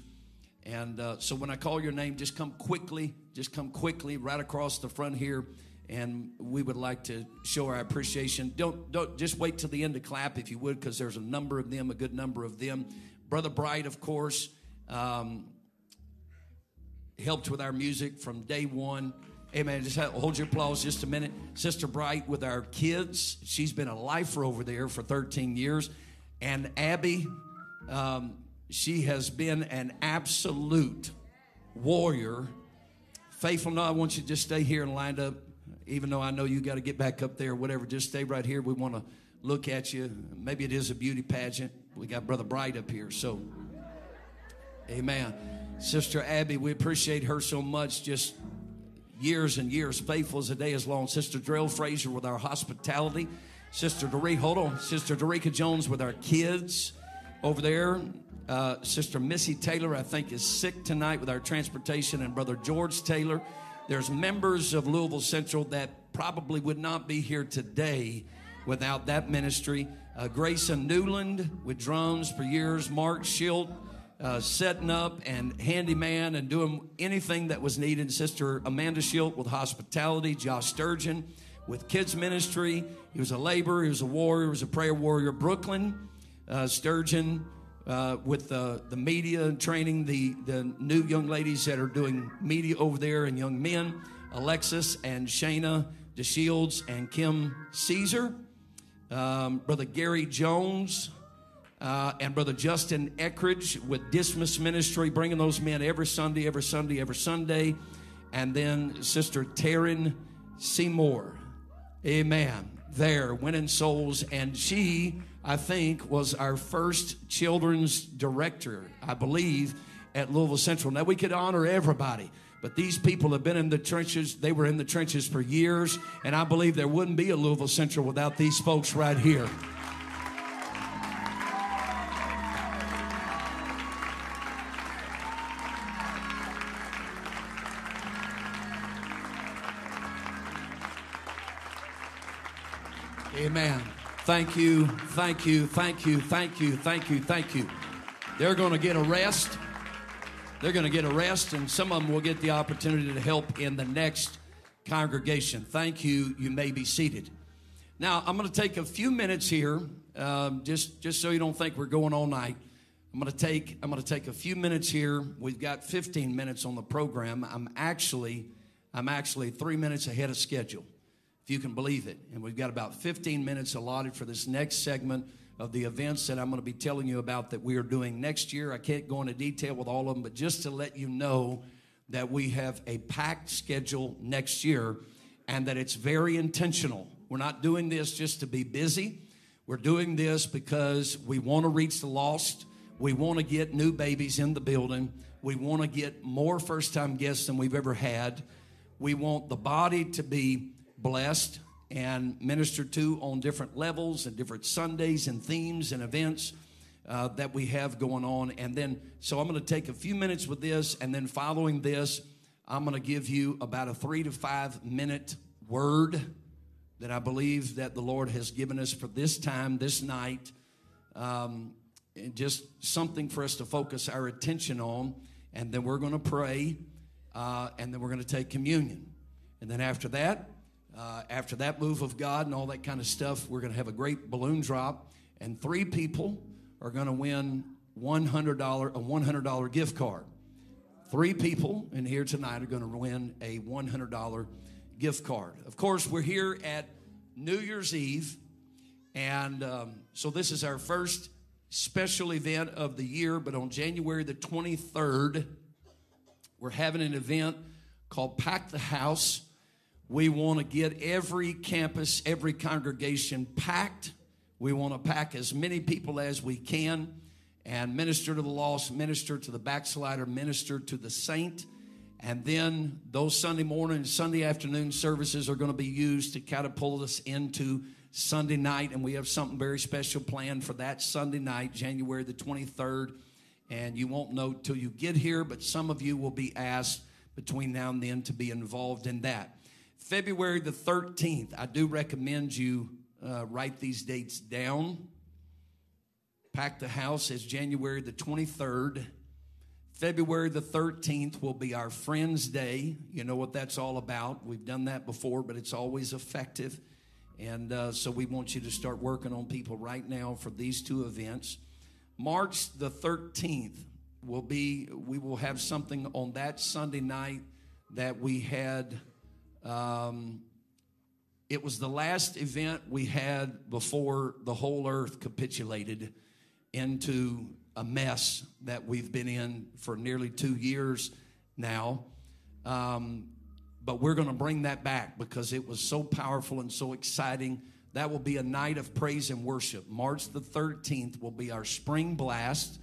And uh, so when I call your name, just come quickly, just come quickly right across the front here. And we would like to show our appreciation. Don't, don't just wait till the end to clap if you would, because there's a number of them, a good number of them. Brother Bright, of course, um, helped with our music from day one. Amen. Just hold your applause just a minute. Sister Bright with our kids. She's been a lifer over there for 13 years. And Abby, um, she has been an absolute warrior. Faithful. No, I want you to just stay here and lined up, even though I know you got to get back up there, whatever. Just stay right here. We want to look at you. Maybe it is a beauty pageant. We got Brother Bright up here. So, amen. Sister Abby, we appreciate her so much. Just years and years, faithful as a day is long. Sister Drill Fraser with our hospitality. Sister Doree, hold on. Sister Dorica Jones with our kids over there. Uh, Sister Missy Taylor, I think, is sick tonight with our transportation, and Brother George Taylor. There's members of Louisville Central that probably would not be here today without that ministry. Uh, Grayson Newland with drums for years. Mark Schilt uh, setting up and handyman and doing anything that was needed. Sister Amanda Schilt with hospitality. Josh Sturgeon with kids ministry. He was a laborer. He was a warrior. He was a prayer warrior. Brooklyn uh, Sturgeon uh, with the, the media and training the, the new young ladies that are doing media over there and young men. Alexis and Shayna DeShields and Kim Caesar. Um, Brother Gary Jones uh, and Brother Justin Eckridge with Dismiss Ministry, bringing those men every Sunday, every Sunday, every Sunday. And then Sister Taryn Seymour. Amen. There, winning souls. And she, I think, was our first children's director, I believe, at Louisville Central. Now, we could honor everybody. But these people have been in the trenches. They were in the trenches for years. And I believe there wouldn't be a Louisville Central without these folks right here. Amen. Thank you, thank you, thank you, thank you, thank you, thank you. They're going to get a rest. They're going to get a rest, and some of them will get the opportunity to help in the next congregation. Thank you. You may be seated. Now, I'm going to take a few minutes here, um, just, just so you don't think we're going all night. I'm going to take I'm going to take a few minutes here. We've got 15 minutes on the program. I'm actually I'm actually 3 minutes ahead of schedule. You can believe it. And we've got about 15 minutes allotted for this next segment of the events that I'm going to be telling you about that we are doing next year. I can't go into detail with all of them, but just to let you know that we have a packed schedule next year and that it's very intentional. We're not doing this just to be busy. We're doing this because we want to reach the lost. We want to get new babies in the building. We want to get more first time guests than we've ever had. We want the body to be blessed and ministered to on different levels and different Sundays and themes and events uh, that we have going on. And then, so I'm going to take a few minutes with this, and then following this, I'm going to give you about a three to five minute word that I believe that the Lord has given us for this time, this night. Um, and just something for us to focus our attention on. And then we're going to pray, uh, and then we're going to take communion. And then after that, uh, after that move of God and all that kind of stuff, we're going to have a great balloon drop, and three people are going to win $100, a $100 gift card. Three people in here tonight are going to win a $100 gift card. Of course, we're here at New Year's Eve, and um, so this is our first special event of the year. But on January the 23rd, we're having an event called Pack the House. We want to get every campus, every congregation packed. We want to pack as many people as we can and minister to the lost, minister to the backslider, minister to the saint. And then those Sunday morning and Sunday afternoon services are going to be used to catapult us into Sunday night. And we have something very special planned for that Sunday night, January the 23rd. And you won't know till you get here, but some of you will be asked between now and then to be involved in that. February the 13th, I do recommend you uh, write these dates down. Pack the house as January the 23rd. February the 13th will be our Friends Day. You know what that's all about. We've done that before, but it's always effective. And uh, so we want you to start working on people right now for these two events. March the 13th will be, we will have something on that Sunday night that we had. Um, it was the last event we had before the whole earth capitulated into a mess that we've been in for nearly two years now. Um, but we're going to bring that back because it was so powerful and so exciting. That will be a night of praise and worship. March the 13th will be our spring blast,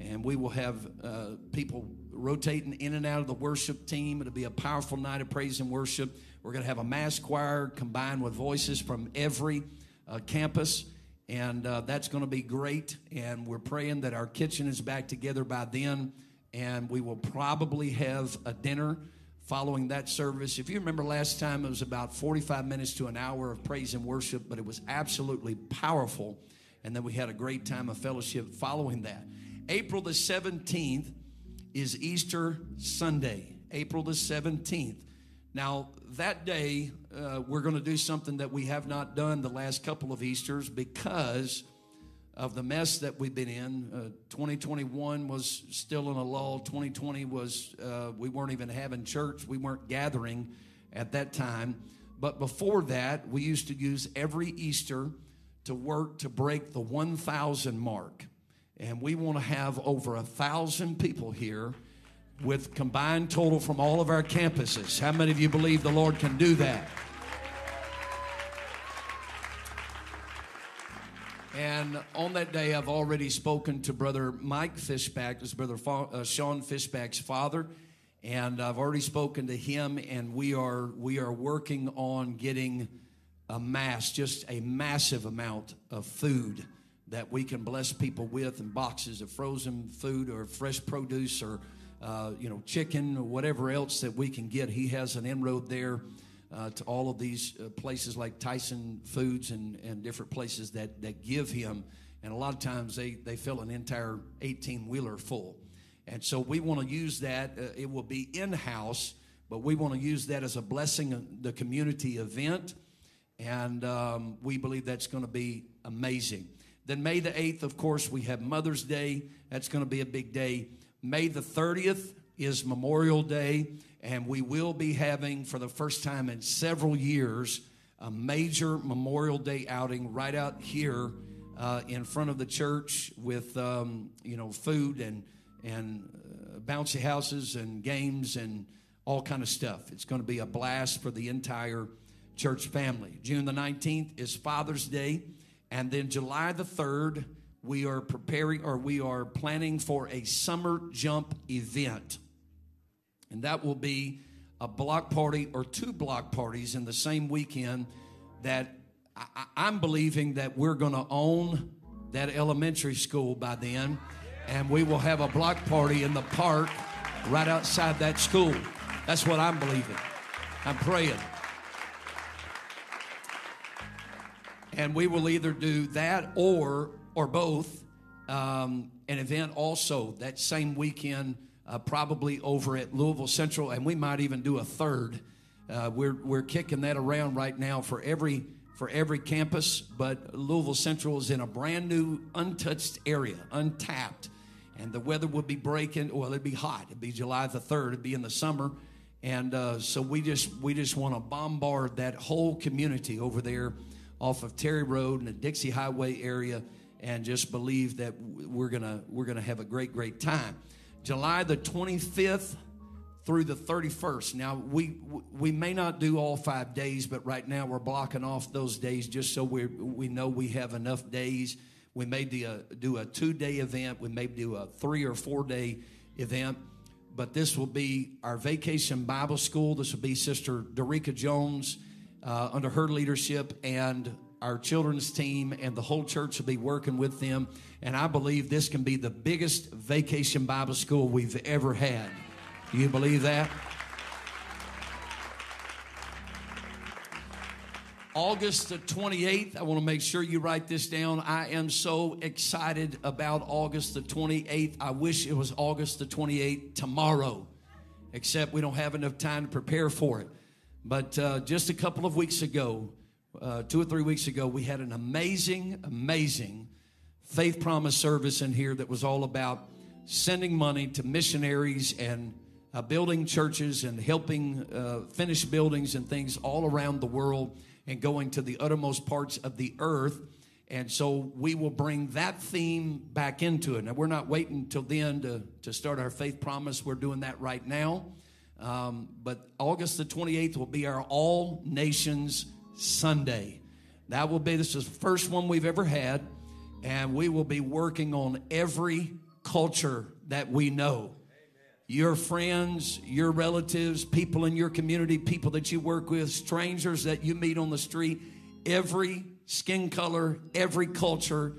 and we will have uh, people rotating in and out of the worship team. It'll be a powerful night of praise and worship. We're going to have a mass choir combined with voices from every uh, campus, and uh, that's going to be great. And we're praying that our kitchen is back together by then, and we will probably have a dinner following that service. If you remember last time, it was about 45 minutes to an hour of praise and worship, but it was absolutely powerful. And then we had a great time of fellowship following that. April the 17th is Easter Sunday. April the 17th. Now, that day, uh, we're going to do something that we have not done the last couple of Easters because of the mess that we've been in. Uh, 2021 was still in a lull. 2020 was, uh, we weren't even having church, we weren't gathering at that time. But before that, we used to use every Easter to work to break the 1,000 mark. And we want to have over a thousand people here with combined total from all of our campuses. How many of you believe the Lord can do that? And on that day, I've already spoken to Brother Mike Fishback, this Brother Fa- uh, Sean Fishback's father, and I've already spoken to him. And we are we are working on getting a mass, just a massive amount of food that we can bless people with, and boxes of frozen food or fresh produce or uh, you know chicken or whatever else that we can get. He has an inroad there uh, to all of these uh, places like Tyson Foods and, and different places that, that give him. And a lot of times they, they fill an entire 18 wheeler full. And so we want to use that. Uh, it will be in house, but we want to use that as a blessing the community event. And um, we believe that's going to be amazing. Then May the 8th, of course, we have Mother's Day. That's going to be a big day. May the 30th is Memorial Day, and we will be having, for the first time in several years, a major Memorial Day outing right out here uh, in front of the church with um, you know food and and uh, bouncy houses and games and all kind of stuff. It's going to be a blast for the entire church family. June the 19th is Father's Day, and then July the 3rd we are preparing or we are planning for a summer jump event. And that will be a block party or two block parties in the same weekend that I, am believing that we're going to own that elementary school by then, and we will have a block party in the park right outside that school. That's what I'm believing. I'm praying. And we will either do that or or both. Um, an event also that same weekend, uh, probably over at Louisville Central, and we might even do a third. Uh, we're we're kicking that around right now for every for every campus, but Louisville Central is in a brand new, untouched area, untapped. And the weather would be breaking. Well, it'd be hot. It'd be July the third. It'd be in the summer, and uh, so we just we just want to bombard that whole community over there, off of Terry Road and the Dixie Highway area, and just believe that we're gonna we're gonna have a great great time. July the twenty fifth through the 31st. Now, we we may not do all five days, but right now we're blocking off those days just so we we know we have enough days. We may do a, do a two day event. We may do a three or four day event. But this will be our vacation Bible school. This will be Sister Dorica Jones uh, under her leadership and our children's team and the whole church will be working with them. And I believe this can be the biggest vacation Bible school we've ever had. Do you believe that? August the 28th, I want to make sure you write this down. I am so excited about August the 28th. I wish it was August the 28th tomorrow, except we don't have enough time to prepare for it. But uh, just a couple of weeks ago, uh, two or three weeks ago, we had an amazing, amazing faith promise service in here that was all about sending money to missionaries and uh, building churches and helping uh, finish buildings and things all around the world and going to the uttermost parts of the earth. And so we will bring that theme back into it. Now, we're not waiting until then to, to start our faith promise. We're doing that right now. Um, but August the 28th will be our All Nations Sunday. That will be, this is the first one we've ever had. And we will be working on every culture that we know your friends, your relatives, people in your community, people that you work with, strangers that you meet on the street, every skin color, every culture,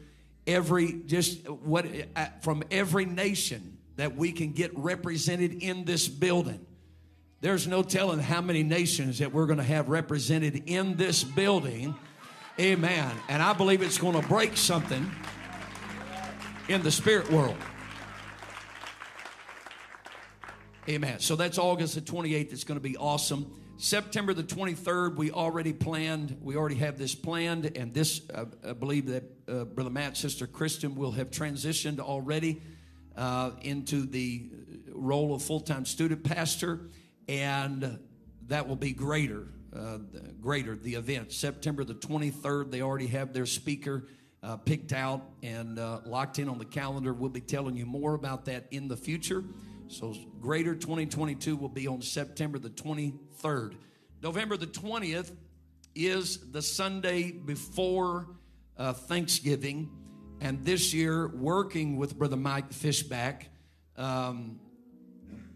every just what uh, from every nation that we can get represented in this building. There's no telling how many nations that we're going to have represented in this building. Amen. And I believe it's going to break something in the spirit world. Amen. So that's August the 28th. It's going to be awesome. September the 23rd, we already planned, we already have this planned, and this, uh, I believe that uh, Brother Matt, Sister Kristen will have transitioned already uh, into the role of full time student pastor, and that will be greater. Uh, greater the event september the 23rd they already have their speaker uh, picked out and uh, locked in on the calendar we'll be telling you more about that in the future so, Greater 2022 will be on September the 23rd. November the 20th is the Sunday before uh, Thanksgiving. And this year, working with Brother Mike Fishback, um,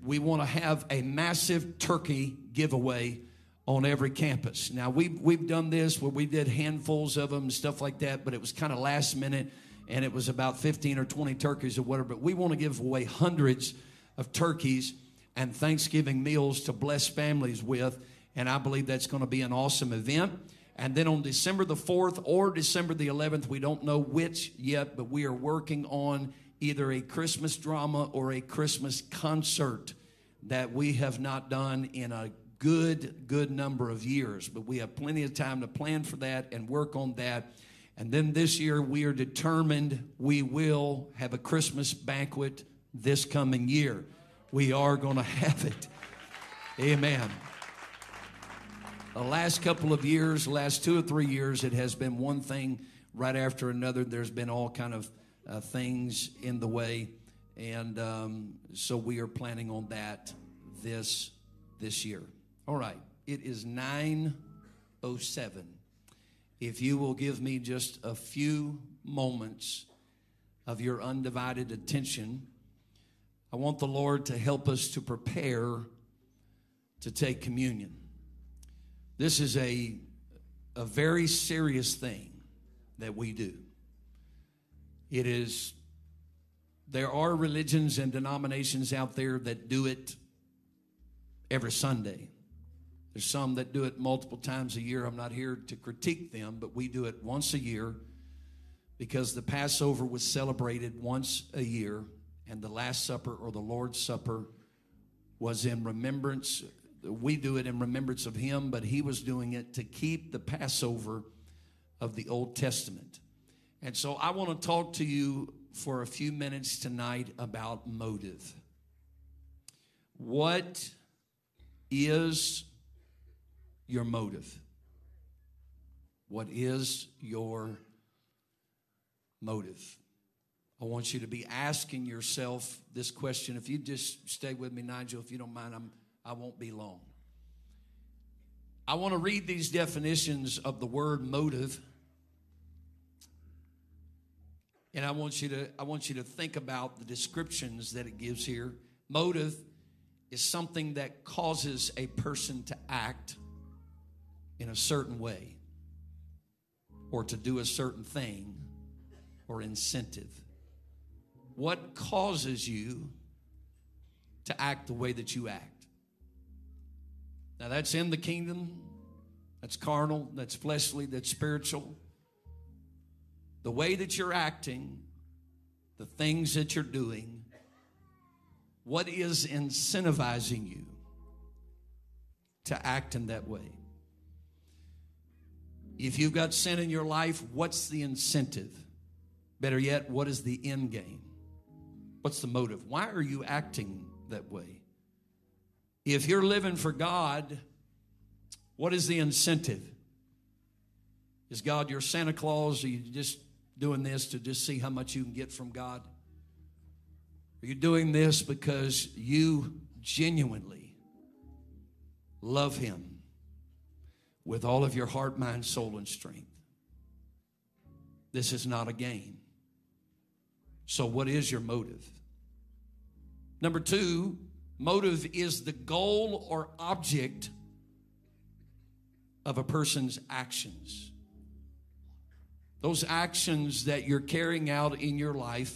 we want to have a massive turkey giveaway on every campus. Now, we've, we've done this where we did handfuls of them and stuff like that, but it was kind of last minute and it was about 15 or 20 turkeys or whatever. But we want to give away hundreds of turkeys and Thanksgiving meals to bless families with. And I believe that's going to be an awesome event. And then on December the 4th or December the 11th, we don't know which yet, but we are working on either a Christmas drama or a Christmas concert that we have not done in a good, good number of years. But we have plenty of time to plan for that and work on that. And then this year, we are determined we will have a Christmas banquet this coming year. We are going *laughs* to have it. Amen. The last couple of years, last two or three years, it has been one thing right after another. There's been all kind of uh, things in the way, and um, so we are planning on that this this year. All right, it is nine oh seven. If you will give me just a few moments of your undivided attention, I want the Lord to help us to prepare to take communion. This is a, a very serious thing that we do. It is, there are religions and denominations out there that do it every Sunday. There's some that do it multiple times a year. I'm not here to critique them, but we do it once a year because the Passover was celebrated once a year, and the Last Supper or the Lord's Supper was in remembrance. We do it in remembrance of Him, but He was doing it to keep the Passover of the Old Testament. And so I want to talk to you for a few minutes tonight about motive. What is your motive? What is your motive? I want you to be asking yourself this question. If you just stay with me, Nigel, if you don't mind, I'm, I won't be long. I want to read these definitions of the word motive. And I want you to I want you to think about the descriptions that it gives here. Motive is something that causes a person to act in a certain way or to do a certain thing or incentive. What causes you to act the way that you act? Now, that's in the kingdom, that's carnal, that's fleshly, that's spiritual. The way that you're acting, the things that you're doing, what is incentivizing you to act in that way? If you've got sin in your life, what's the incentive? Better yet, what is the end game? What's the motive? Why are you acting that way? If you're living for God, what is the incentive? Is God your Santa Claus? Are you just doing this to just see how much you can get from God? Are you doing this because you genuinely love Him with all of your heart, mind, soul, and strength? This is not a game. So, what is your motive? Number two, motive is the goal or object of a person's actions. Those actions that you're carrying out in your life,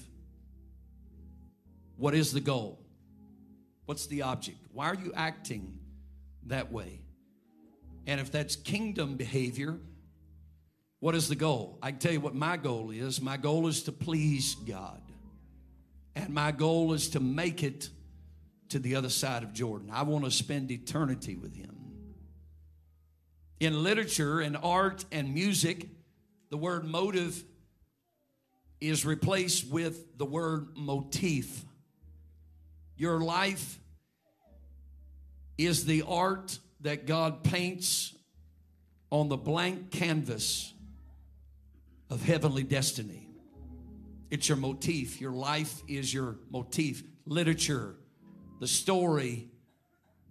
what is the goal? What's the object? Why are you acting that way? And if that's kingdom behavior, what is the goal? I can tell you what my goal is. My goal is to please God. And my goal is to make it to the other side of Jordan. I want to spend eternity with Him. In literature and art and music, the word motive is replaced with the word motif. Your life is the art that God paints on the blank canvas of heavenly destiny. It's your motif. Your life is your motif. Literature, the story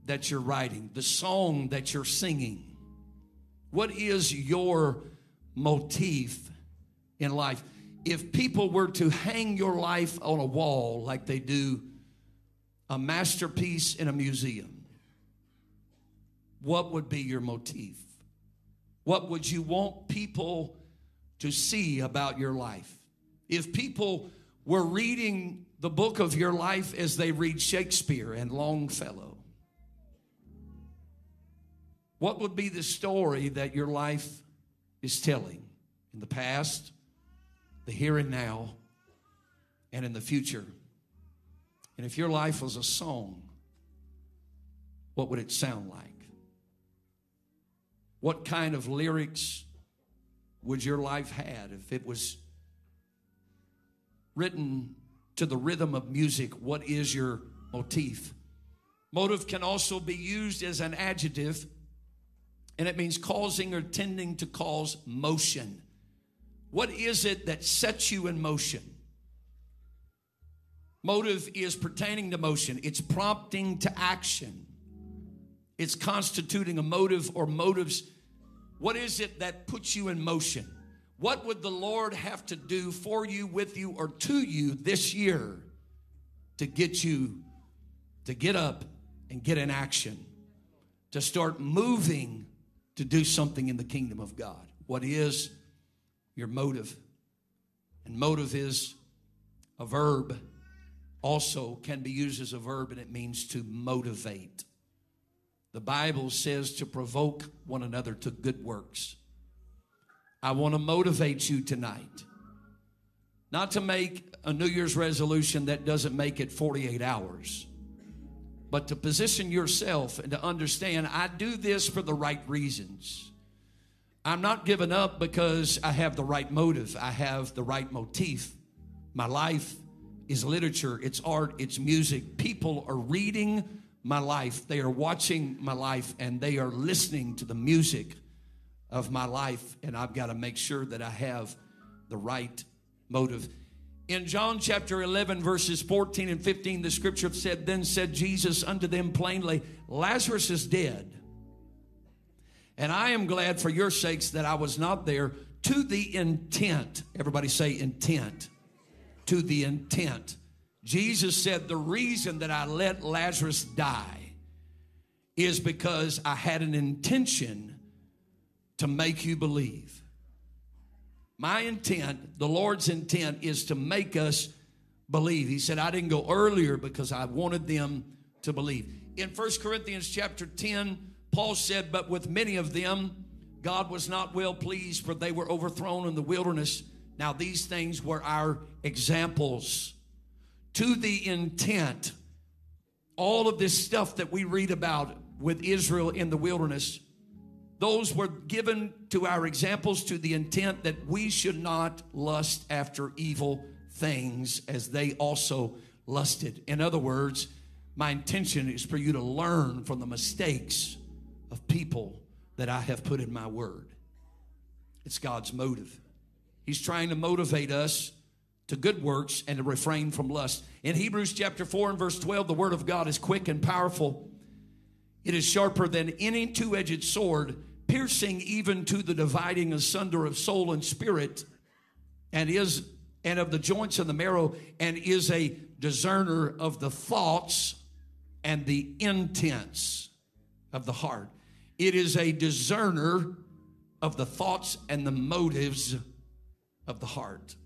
that you're writing, the song that you're singing. What is your motif in life? If people were to hang your life on a wall like they do a masterpiece in a museum, what would be your motif? What would you want people to see about your life? If people were reading the book of your life as they read Shakespeare and Longfellow, what would be the story that your life is telling in the past, the here and now, and in the future? And if your life was a song, what would it sound like? What kind of lyrics would your life had if it was written to the rhythm of music? What is your motif? Motive can also be used as an adjective, and it means causing or tending to cause motion. What is it that sets you in motion? Motive is pertaining to motion, it's prompting to action, it's constituting a motive or motives. What is it that puts you in motion? What would the Lord have to do for you, with you, or to you this year to get you to get up and get in action, to start moving to do something in the kingdom of God? What is your motive? And motive is a verb, also can be used as a verb, and it means to motivate. The Bible says to provoke one another to good works. I want to motivate you tonight. Not to make a New Year's resolution that doesn't make it 48 hours, but to position yourself and to understand I do this for the right reasons. I'm not giving up because I have the right motive, I have the right motif. My life is literature, it's art, it's music. People are reading my life, they are watching my life, and they are listening to the music of my life, and I've got to make sure that I have the right motive. In John chapter 11, verses 14 and 15, the scripture said, Then said Jesus unto them plainly, Lazarus is dead. And I am glad for your sakes that I was not there to the intent. Everybody say intent. To the intent. Jesus said, The reason that I let Lazarus die is because I had an intention to make you believe. My intent, the Lord's intent, is to make us believe. He said, I didn't go earlier because I wanted them to believe. In 1 Corinthians chapter 10, Paul said, But with many of them, God was not well pleased, for they were overthrown in the wilderness. Now, these things were our examples to the intent. All of this stuff that we read about with Israel in the wilderness those were given to our examples to the intent that we should not lust after evil things as they also lusted. In other words, my intention is for you to learn from the mistakes of people that I have put in my word. It's God's motive. He's trying to motivate us to good works and to refrain from lust. In Hebrews chapter 4 and verse 12, the word of God is quick and powerful it is sharper than any two edged sword, piercing even to the dividing asunder of soul and spirit, and is and of the joints and the marrow, and is a discerner of the thoughts and the intents of the heart. It is a discerner of the thoughts and the motives of the heart.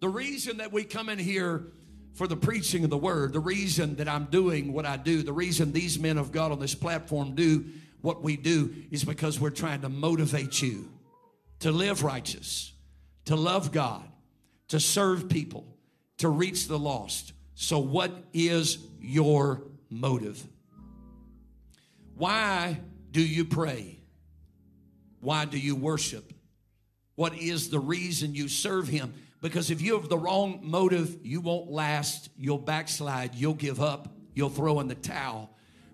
The reason that we come in here for the preaching of the word. The reason that I'm doing what I do, the reason these men of God on this platform do what we do is because we're trying to motivate you to live righteous, to love God, to serve people, to reach the lost. So, what is your motive? Why do you pray? Why do you worship? What is the reason you serve Him? Because if you have the wrong motive, you won't last. You'll backslide. You'll give up. You'll throw in the towel.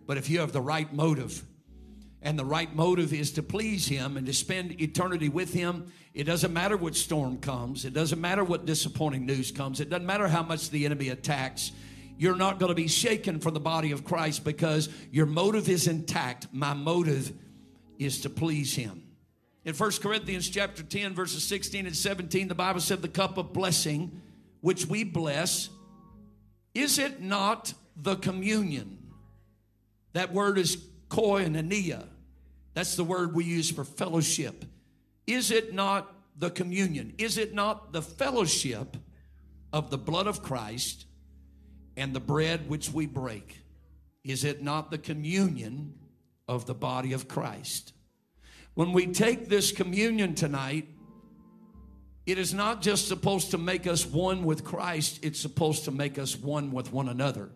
But if you have the right motive, and the right motive is to please Him and to spend eternity with Him, it doesn't matter what storm comes. It doesn't matter what disappointing news comes. It doesn't matter how much the enemy attacks. You're not going to be shaken from the body of Christ because your motive is intact. My motive is to please Him. In 1 Corinthians chapter 10, verses 16 and 17, the Bible said, The cup of blessing which we bless, is it not the communion? That word is koinonia. That's the word we use for fellowship. Is it not the communion? Is it not the fellowship of the blood of Christ and the bread which we break? Is it not the communion of the body of Christ? When we take this communion tonight, it is not just supposed to make us one with Christ, it's supposed to make us one with one another.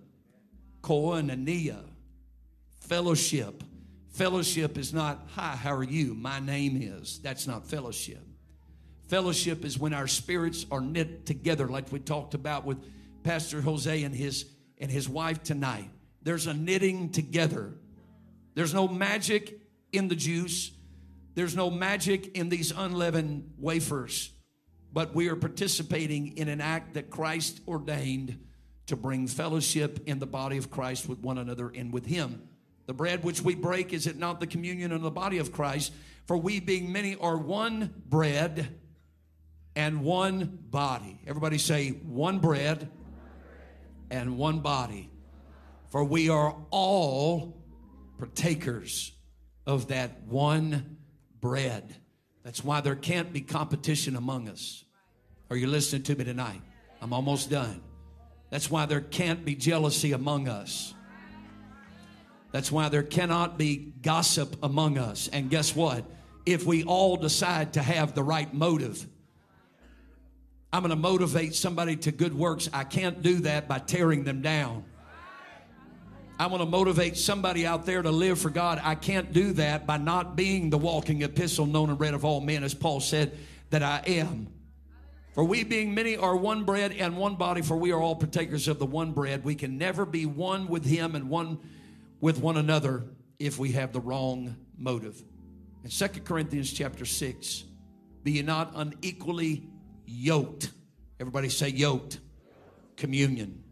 Koinonia, fellowship. Fellowship is not, hi, how are you? My name is. That's not fellowship. Fellowship is when our spirits are knit together, like we talked about with Pastor Jose and his and his wife tonight. There's a knitting together. There's no magic in the juice. There's no magic in these unleavened wafers, but we are participating in an act that Christ ordained to bring fellowship in the body of Christ with one another and with Him. The bread which we break, is it not the communion of the body of Christ? For we, being many, are one bread and one body. Everybody say, one bread and one body. For we are all partakers of that one bread. That's why there can't be competition among us. Are you listening to me tonight? I'm almost done. That's why there can't be jealousy among us. That's why there cannot be gossip among us. And guess what? If we all decide to have the right motive, I'm going to motivate somebody to good works. I can't do that by tearing them down. I want to motivate somebody out there to live for God. I can't do that by not being the walking epistle known and read of all men, as Paul said that I am. For we being many are one bread and one body, for we are all partakers of the one bread. We can never be one with him and one with one another if we have the wrong motive. In 2 Corinthians chapter 6, be ye not unequally yoked. Everybody say yoked. Communion.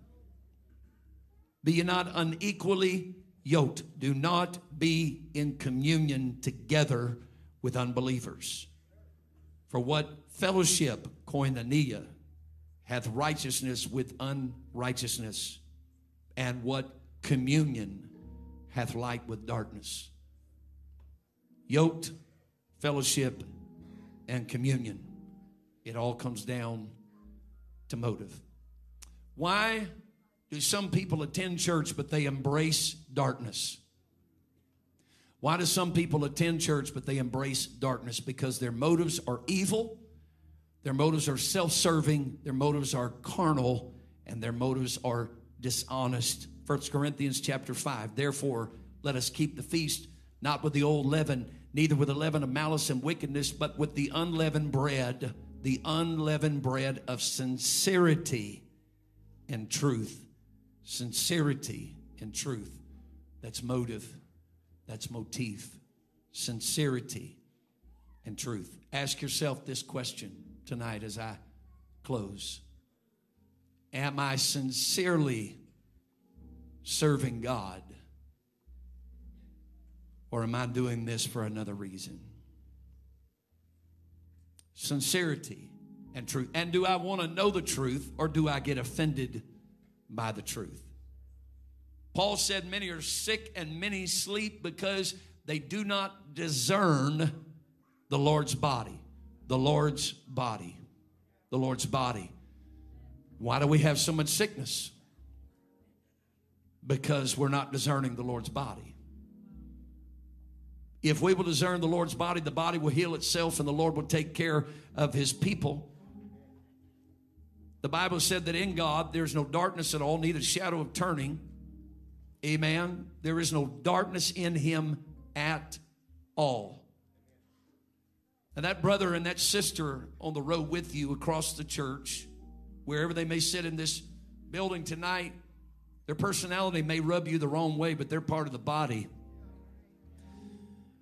Be ye not unequally yoked. Do not be in communion together with unbelievers. For what fellowship, koinonia, hath righteousness with unrighteousness? And what communion hath light with darkness? Yoked, fellowship, and communion. It all comes down to motive. Why do some people attend church but they embrace darkness? Why do some people attend church but they embrace darkness? Because their motives are evil, their motives are self serving, their motives are carnal, and their motives are dishonest. 1 Corinthians chapter 5. Therefore, let us keep the feast not with the old leaven, neither with the leaven of malice and wickedness, but with the unleavened bread, the unleavened bread of sincerity and truth. Sincerity and truth. That's motive. That's motif. Sincerity and truth. Ask yourself this question tonight as I close Am I sincerely serving God? Or am I doing this for another reason? Sincerity and truth. And do I want to know the truth or do I get offended by the truth? Paul said, Many are sick and many sleep because they do not discern the Lord's body. The Lord's body. The Lord's body. Why do we have so much sickness? Because we're not discerning the Lord's body. If we will discern the Lord's body, the body will heal itself and the Lord will take care of his people. The Bible said that in God there's no darkness at all, neither shadow of turning. Amen. There is no darkness in him at all. And that brother and that sister on the road with you across the church, wherever they may sit in this building tonight, their personality may rub you the wrong way, but they're part of the body.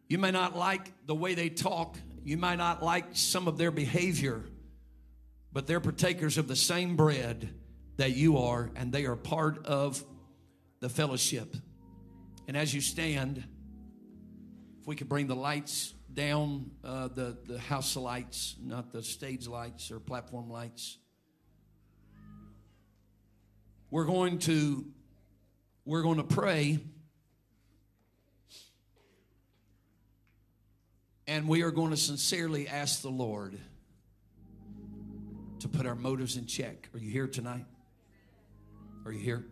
You may not like the way they talk, you might not like some of their behavior, but they're partakers of the same bread that you are, and they are part of the fellowship. And as you stand, if we could bring the lights down, uh, the, the house lights, not the stage lights or platform lights. We're going to we're going to pray and we are going to sincerely ask the Lord to put our motives in check. Are you here tonight? Are you here?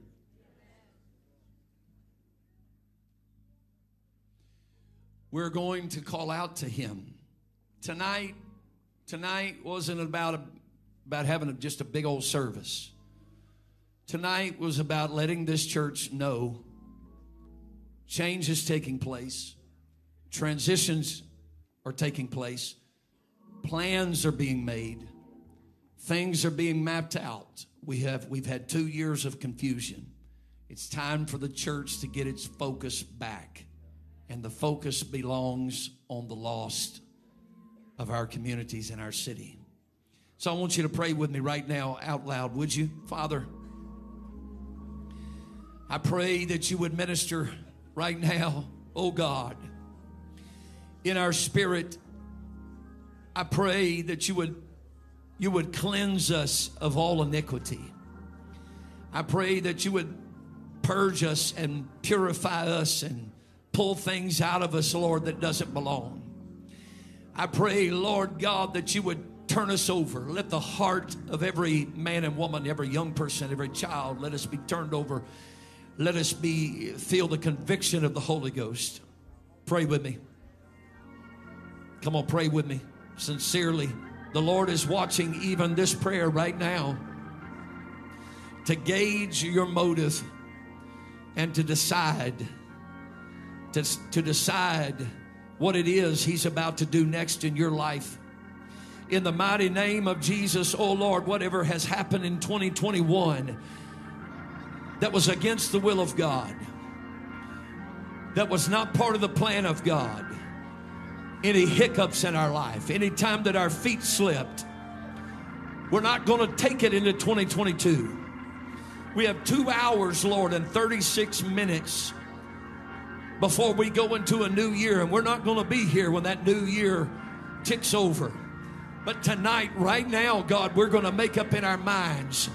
We're going to call out to him. Tonight, tonight wasn't about a, about having a, just a big old service. Tonight was about letting this church know change is taking place, transitions are taking place, Plans are being made. Things are being mapped out. We have we've had 2 years of confusion. It's time for the church to get its focus back. And the focus belongs on the lost of our communities and our city. So I want you to pray with me right now out loud, would you? Father, I pray that you would minister right now, oh God, in our spirit. I pray that you would you would cleanse us of all iniquity. I pray that you would purge us and purify us and pull things out of us, Lord, that doesn't belong. I pray, Lord God, that you would turn us over. Let the heart of every man and woman, every young person, every child, let us be turned over. Let us be feel the conviction of the Holy Ghost. Pray with me. Come on, pray with me sincerely. The Lord is watching even this prayer right now to gauge your motive and to decide to, to decide what it is he's about to do next in your life in the mighty name of Jesus, oh Lord, whatever has happened in 2021 that was against the will of God, that was not part of the plan of God, any hiccups in our life, any time that our feet slipped, we're not going to take it into 2022. We have two hours, Lord, and 36 minutes before we go into a new year, and we're not going to be here when that new year ticks over. But tonight, right now, God, we're going to make up in our minds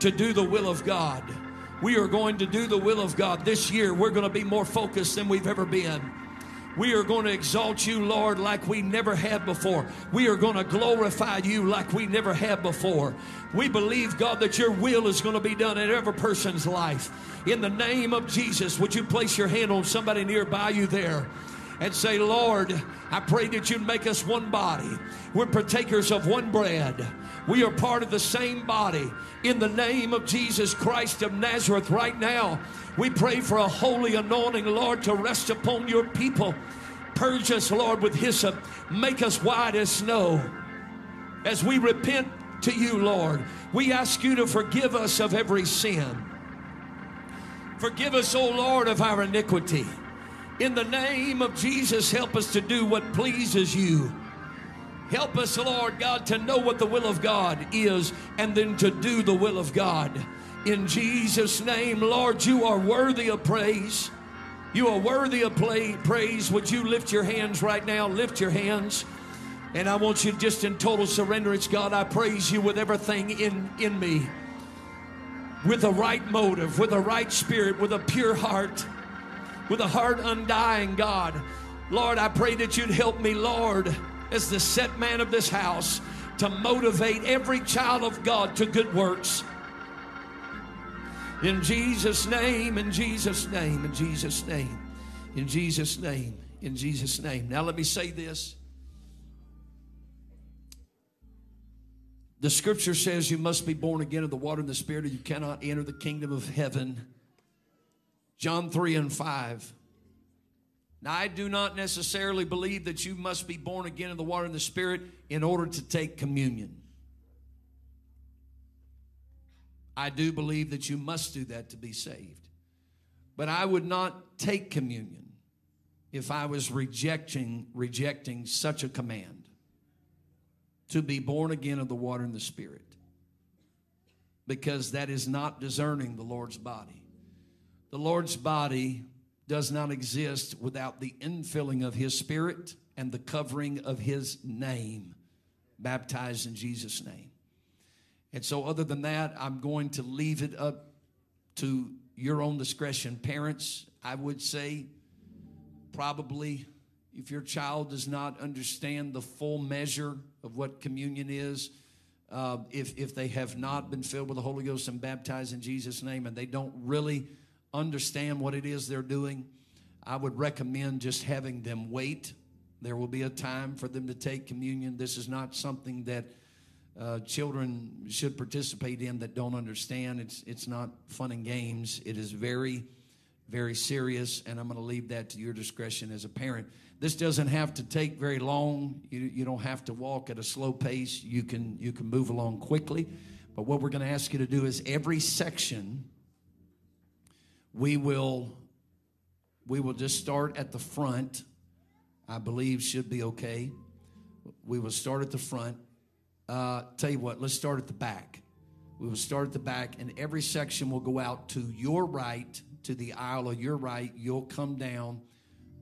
to do the will of God. We are going to do the will of God this year. We're going to be more focused than we've ever been. We are going to exalt you, Lord, like we never have before. We are going to glorify you like we never have before. We believe, God, that your will is going to be done in every person's life. In the name of Jesus, would you place your hand on somebody nearby you there? and say, Lord, I pray that you'd make us one body. We're partakers of one bread. We are part of the same body. In the name of Jesus Christ of Nazareth, right now, we pray for a holy anointing, Lord, to rest upon your people. Purge us, Lord, with hyssop. Make us white as snow. As we repent to you, Lord, we ask you to forgive us of every sin. Forgive us, O Lord, of our iniquity. In the name of Jesus, help us to do what pleases you. Help us, Lord God, to know what the will of God is and then to do the will of God. In Jesus' name, Lord, you are worthy of praise. You are worthy of play, praise. Would you lift your hands right now? Lift your hands. And I want you just in total surrenderance, God, I praise you with everything in, in me. With the right motive, with the right spirit, with a pure heart with a heart undying, God. Lord, I pray that you'd help me, Lord, as the set man of this house, to motivate every child of God to good works. In Jesus' name, in Jesus' name, in Jesus' name, in Jesus' name, in Jesus' name. Now, let me say this. The scripture says you must be born again of the water and the spirit, or you cannot enter the kingdom of heaven. John 3 and 5. Now, I do not necessarily believe that you must be born again in the water and the Spirit in order to take communion. I do believe that you must do that to be saved. But I would not take communion if I was rejecting rejecting such a command to be born again of the water and the Spirit. Because that is not discerning the Lord's body. The Lord's body does not exist without the infilling of His Spirit and the covering of His name, baptized in Jesus' name. And so, other than that, I'm going to leave it up to your own discretion. Parents, I would say, probably if your child does not understand the full measure of what communion is, uh, if, if they have not been filled with the Holy Ghost and baptized in Jesus' name, and they don't really understand what it is they're doing, I would recommend just having them wait. There will be a time for them to take communion. This is not something that uh, children should participate in that don't understand. It's, it's not fun and games. It is very, very serious, and I'm going to leave that to your discretion as a parent. This doesn't have to take very long. You, you don't have to walk at a slow pace. You can you can move along quickly. But what we're going to ask you to do is every section we will we will just start at the front. I believe should be okay. We will start at the front. Uh, tell you what, let's start at the back. We will start at the back, and every section will go out to your right, to the aisle of your right. You'll come down.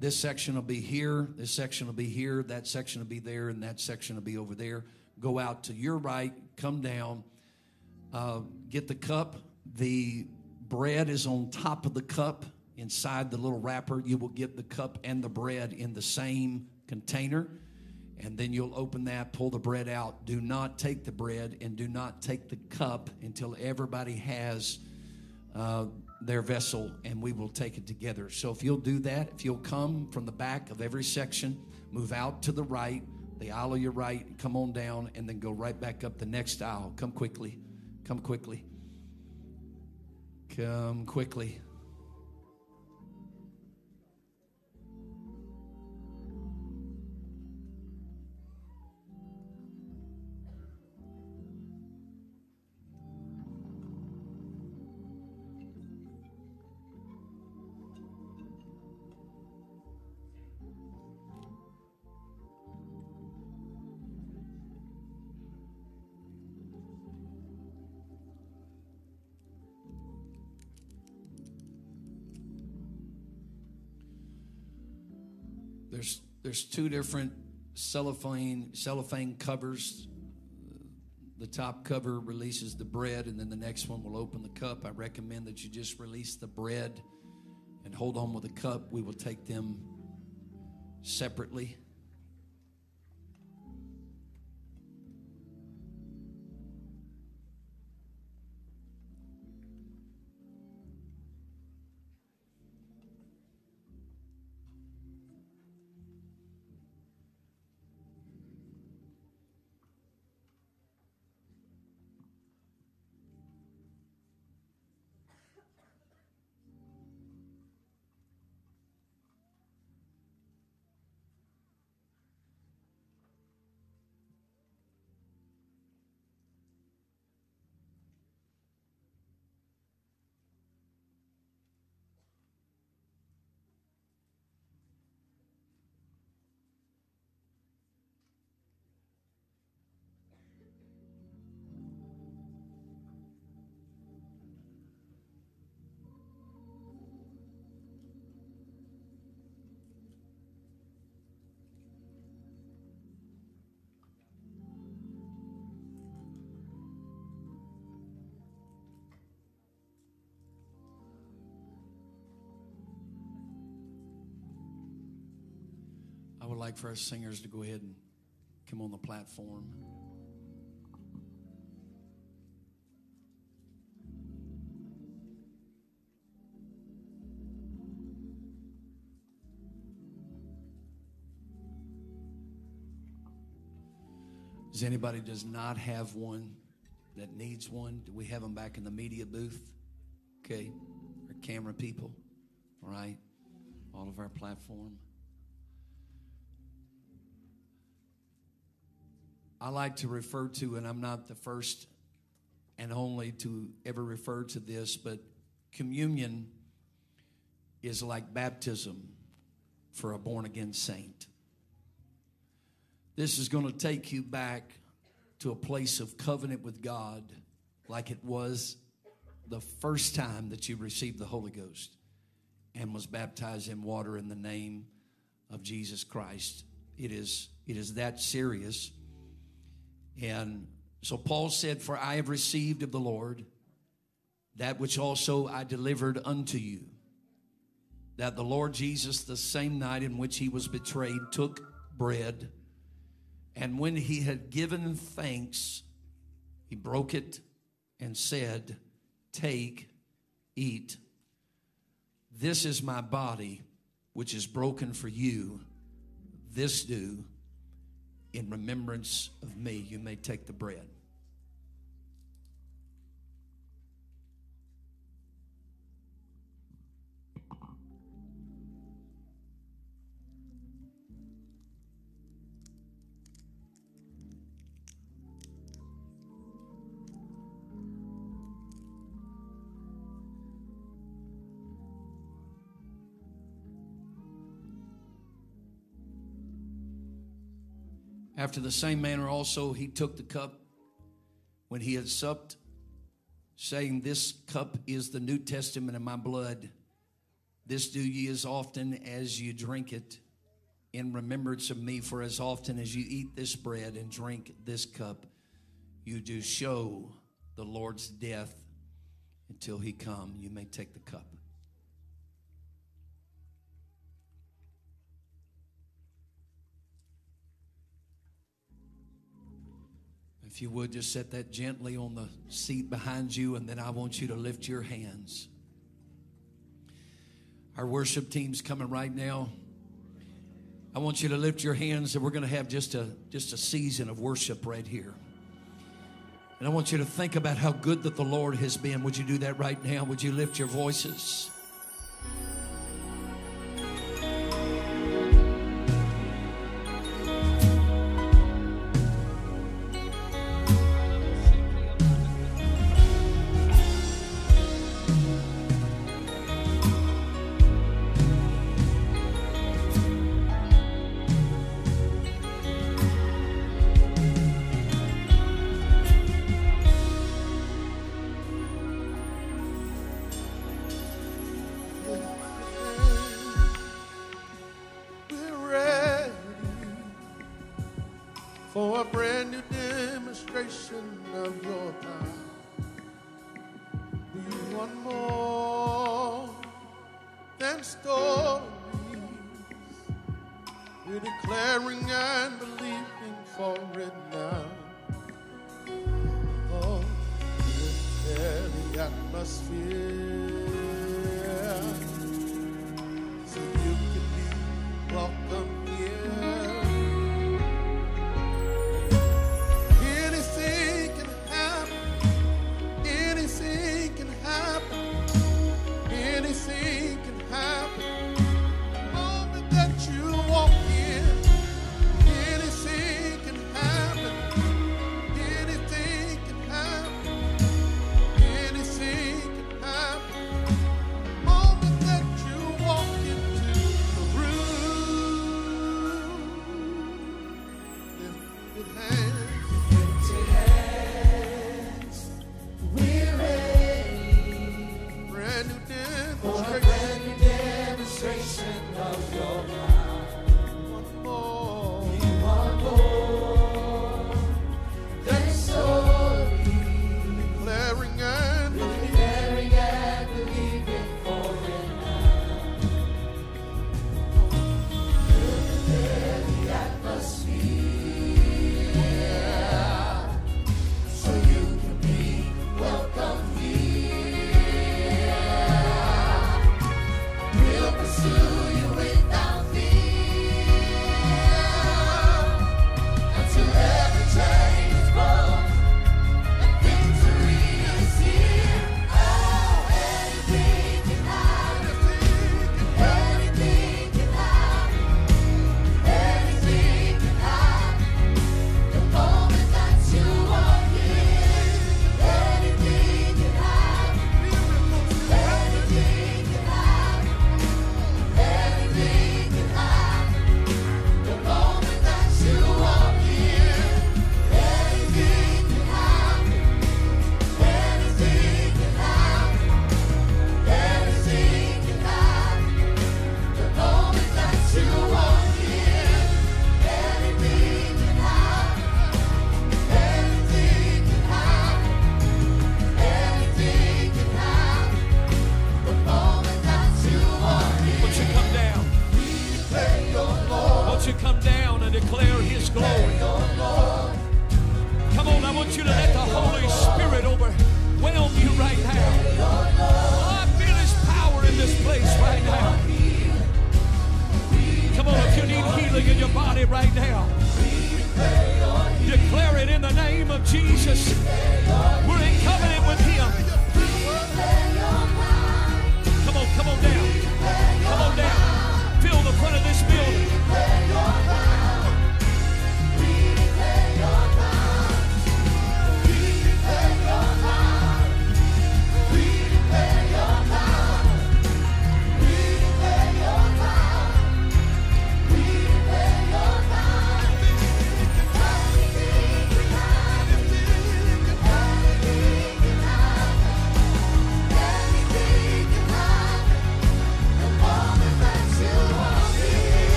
This section will be here. This section will be here. That section will be there, and that section will be over there. Go out to your right. Come down. Uh, get the cup. The bread is on top of the cup inside the little wrapper. You will get the cup and the bread in the same container. And then you'll open that, pull the bread out. Do not take the bread and do not take the cup until everybody has uh, their vessel and we will take it together. So if you'll do that, if you'll come from the back of every section, move out to the right, the aisle of your right, come on down, and then go right back up the next aisle. Come quickly. Come quickly. Come quickly. There's two different cellophane cellophane covers. The top cover releases the bread, and then the next one will open the cup. I recommend that you just release the bread and hold on with the cup. We will take them separately. Would like for our singers to go ahead and come on the platform. Does anybody does not have one that needs one? Do we have them back in the media booth? Okay, our camera people, all right, all of our platform. I like to refer to, and I'm not the first and only to ever refer to this, but communion is like baptism for a born again saint. This is going to take you back to a place of covenant with God like it was the first time that you received the Holy Ghost and was baptized in water in the name of Jesus Christ. It is, it is that serious. And so Paul said, For I have received of the Lord that which also I delivered unto you. That the Lord Jesus, the same night in which he was betrayed, took bread, and when he had given thanks, he broke it and said, Take, eat. This is my body, which is broken for you. This do in remembrance of me. You may take the bread. After the same manner also he took the cup when he had supped, saying, This cup is the New Testament in my blood. This do ye as often as you drink it in remembrance of me. For as often as you eat this bread and drink this cup, you do show the Lord's death until he come. You may take the cup. If you would just set that gently on the seat behind you, and then I want you to lift your hands. Our worship team's coming right now. I want you to lift your hands, and we're going to have just a just a season of worship right here. And I want you to think about how good that the Lord has been. Would you do that right now? Would you lift your voices? For a brand new demonstration of your power. We want more than stories. We're declaring and believing for it now. Oh, the atmosphere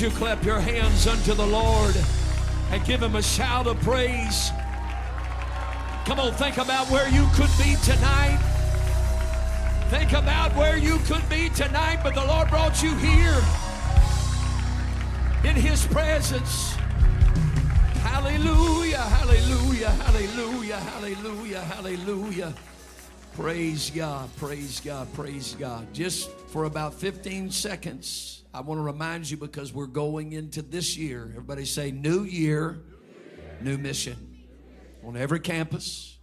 You clap your hands unto the Lord and give him a shout of praise? Come on, think about where you could be tonight. Think about where you could be tonight, but the Lord brought you here in his presence. Hallelujah, hallelujah, hallelujah, hallelujah, hallelujah. Praise God, praise God, praise God. Just for about 15 seconds, I want to remind you because we're going into this year. Everybody say, New year, new mission. On every campus,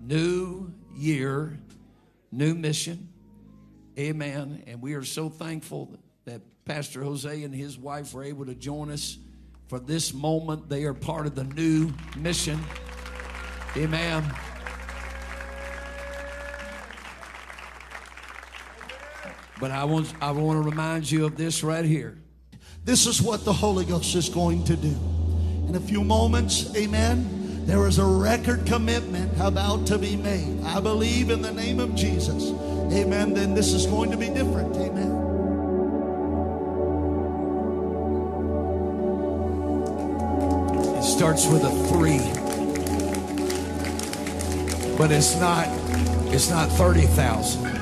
new year, new mission. Amen. And we are so thankful that Pastor Jose and his wife were able to join us for this moment. They are part of the new mission. Amen. But I want, I want to remind you of this right here. This is what the Holy Ghost is going to do. In a few moments, amen, there is a record commitment about to be made. I believe in the name of Jesus, amen, then this is going to be different, amen. It starts with a three. But it's not, it's not 30,000.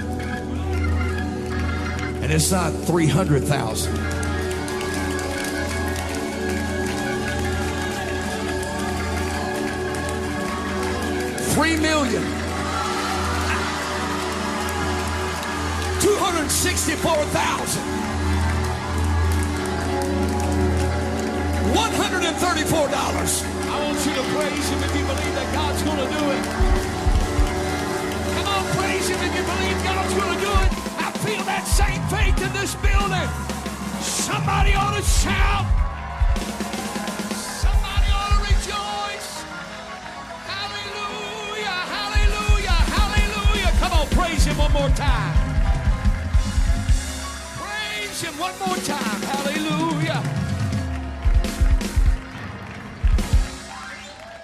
And it's not 300,000. Three million. 264,000. $134. I want you to praise him if you believe that God's going to do it. Come on, praise him if you believe God's going to do it. Feel that same faith in this building. Somebody ought to shout. Somebody ought to rejoice. Hallelujah, hallelujah, hallelujah. Come on, praise him one more time. Praise him one more time.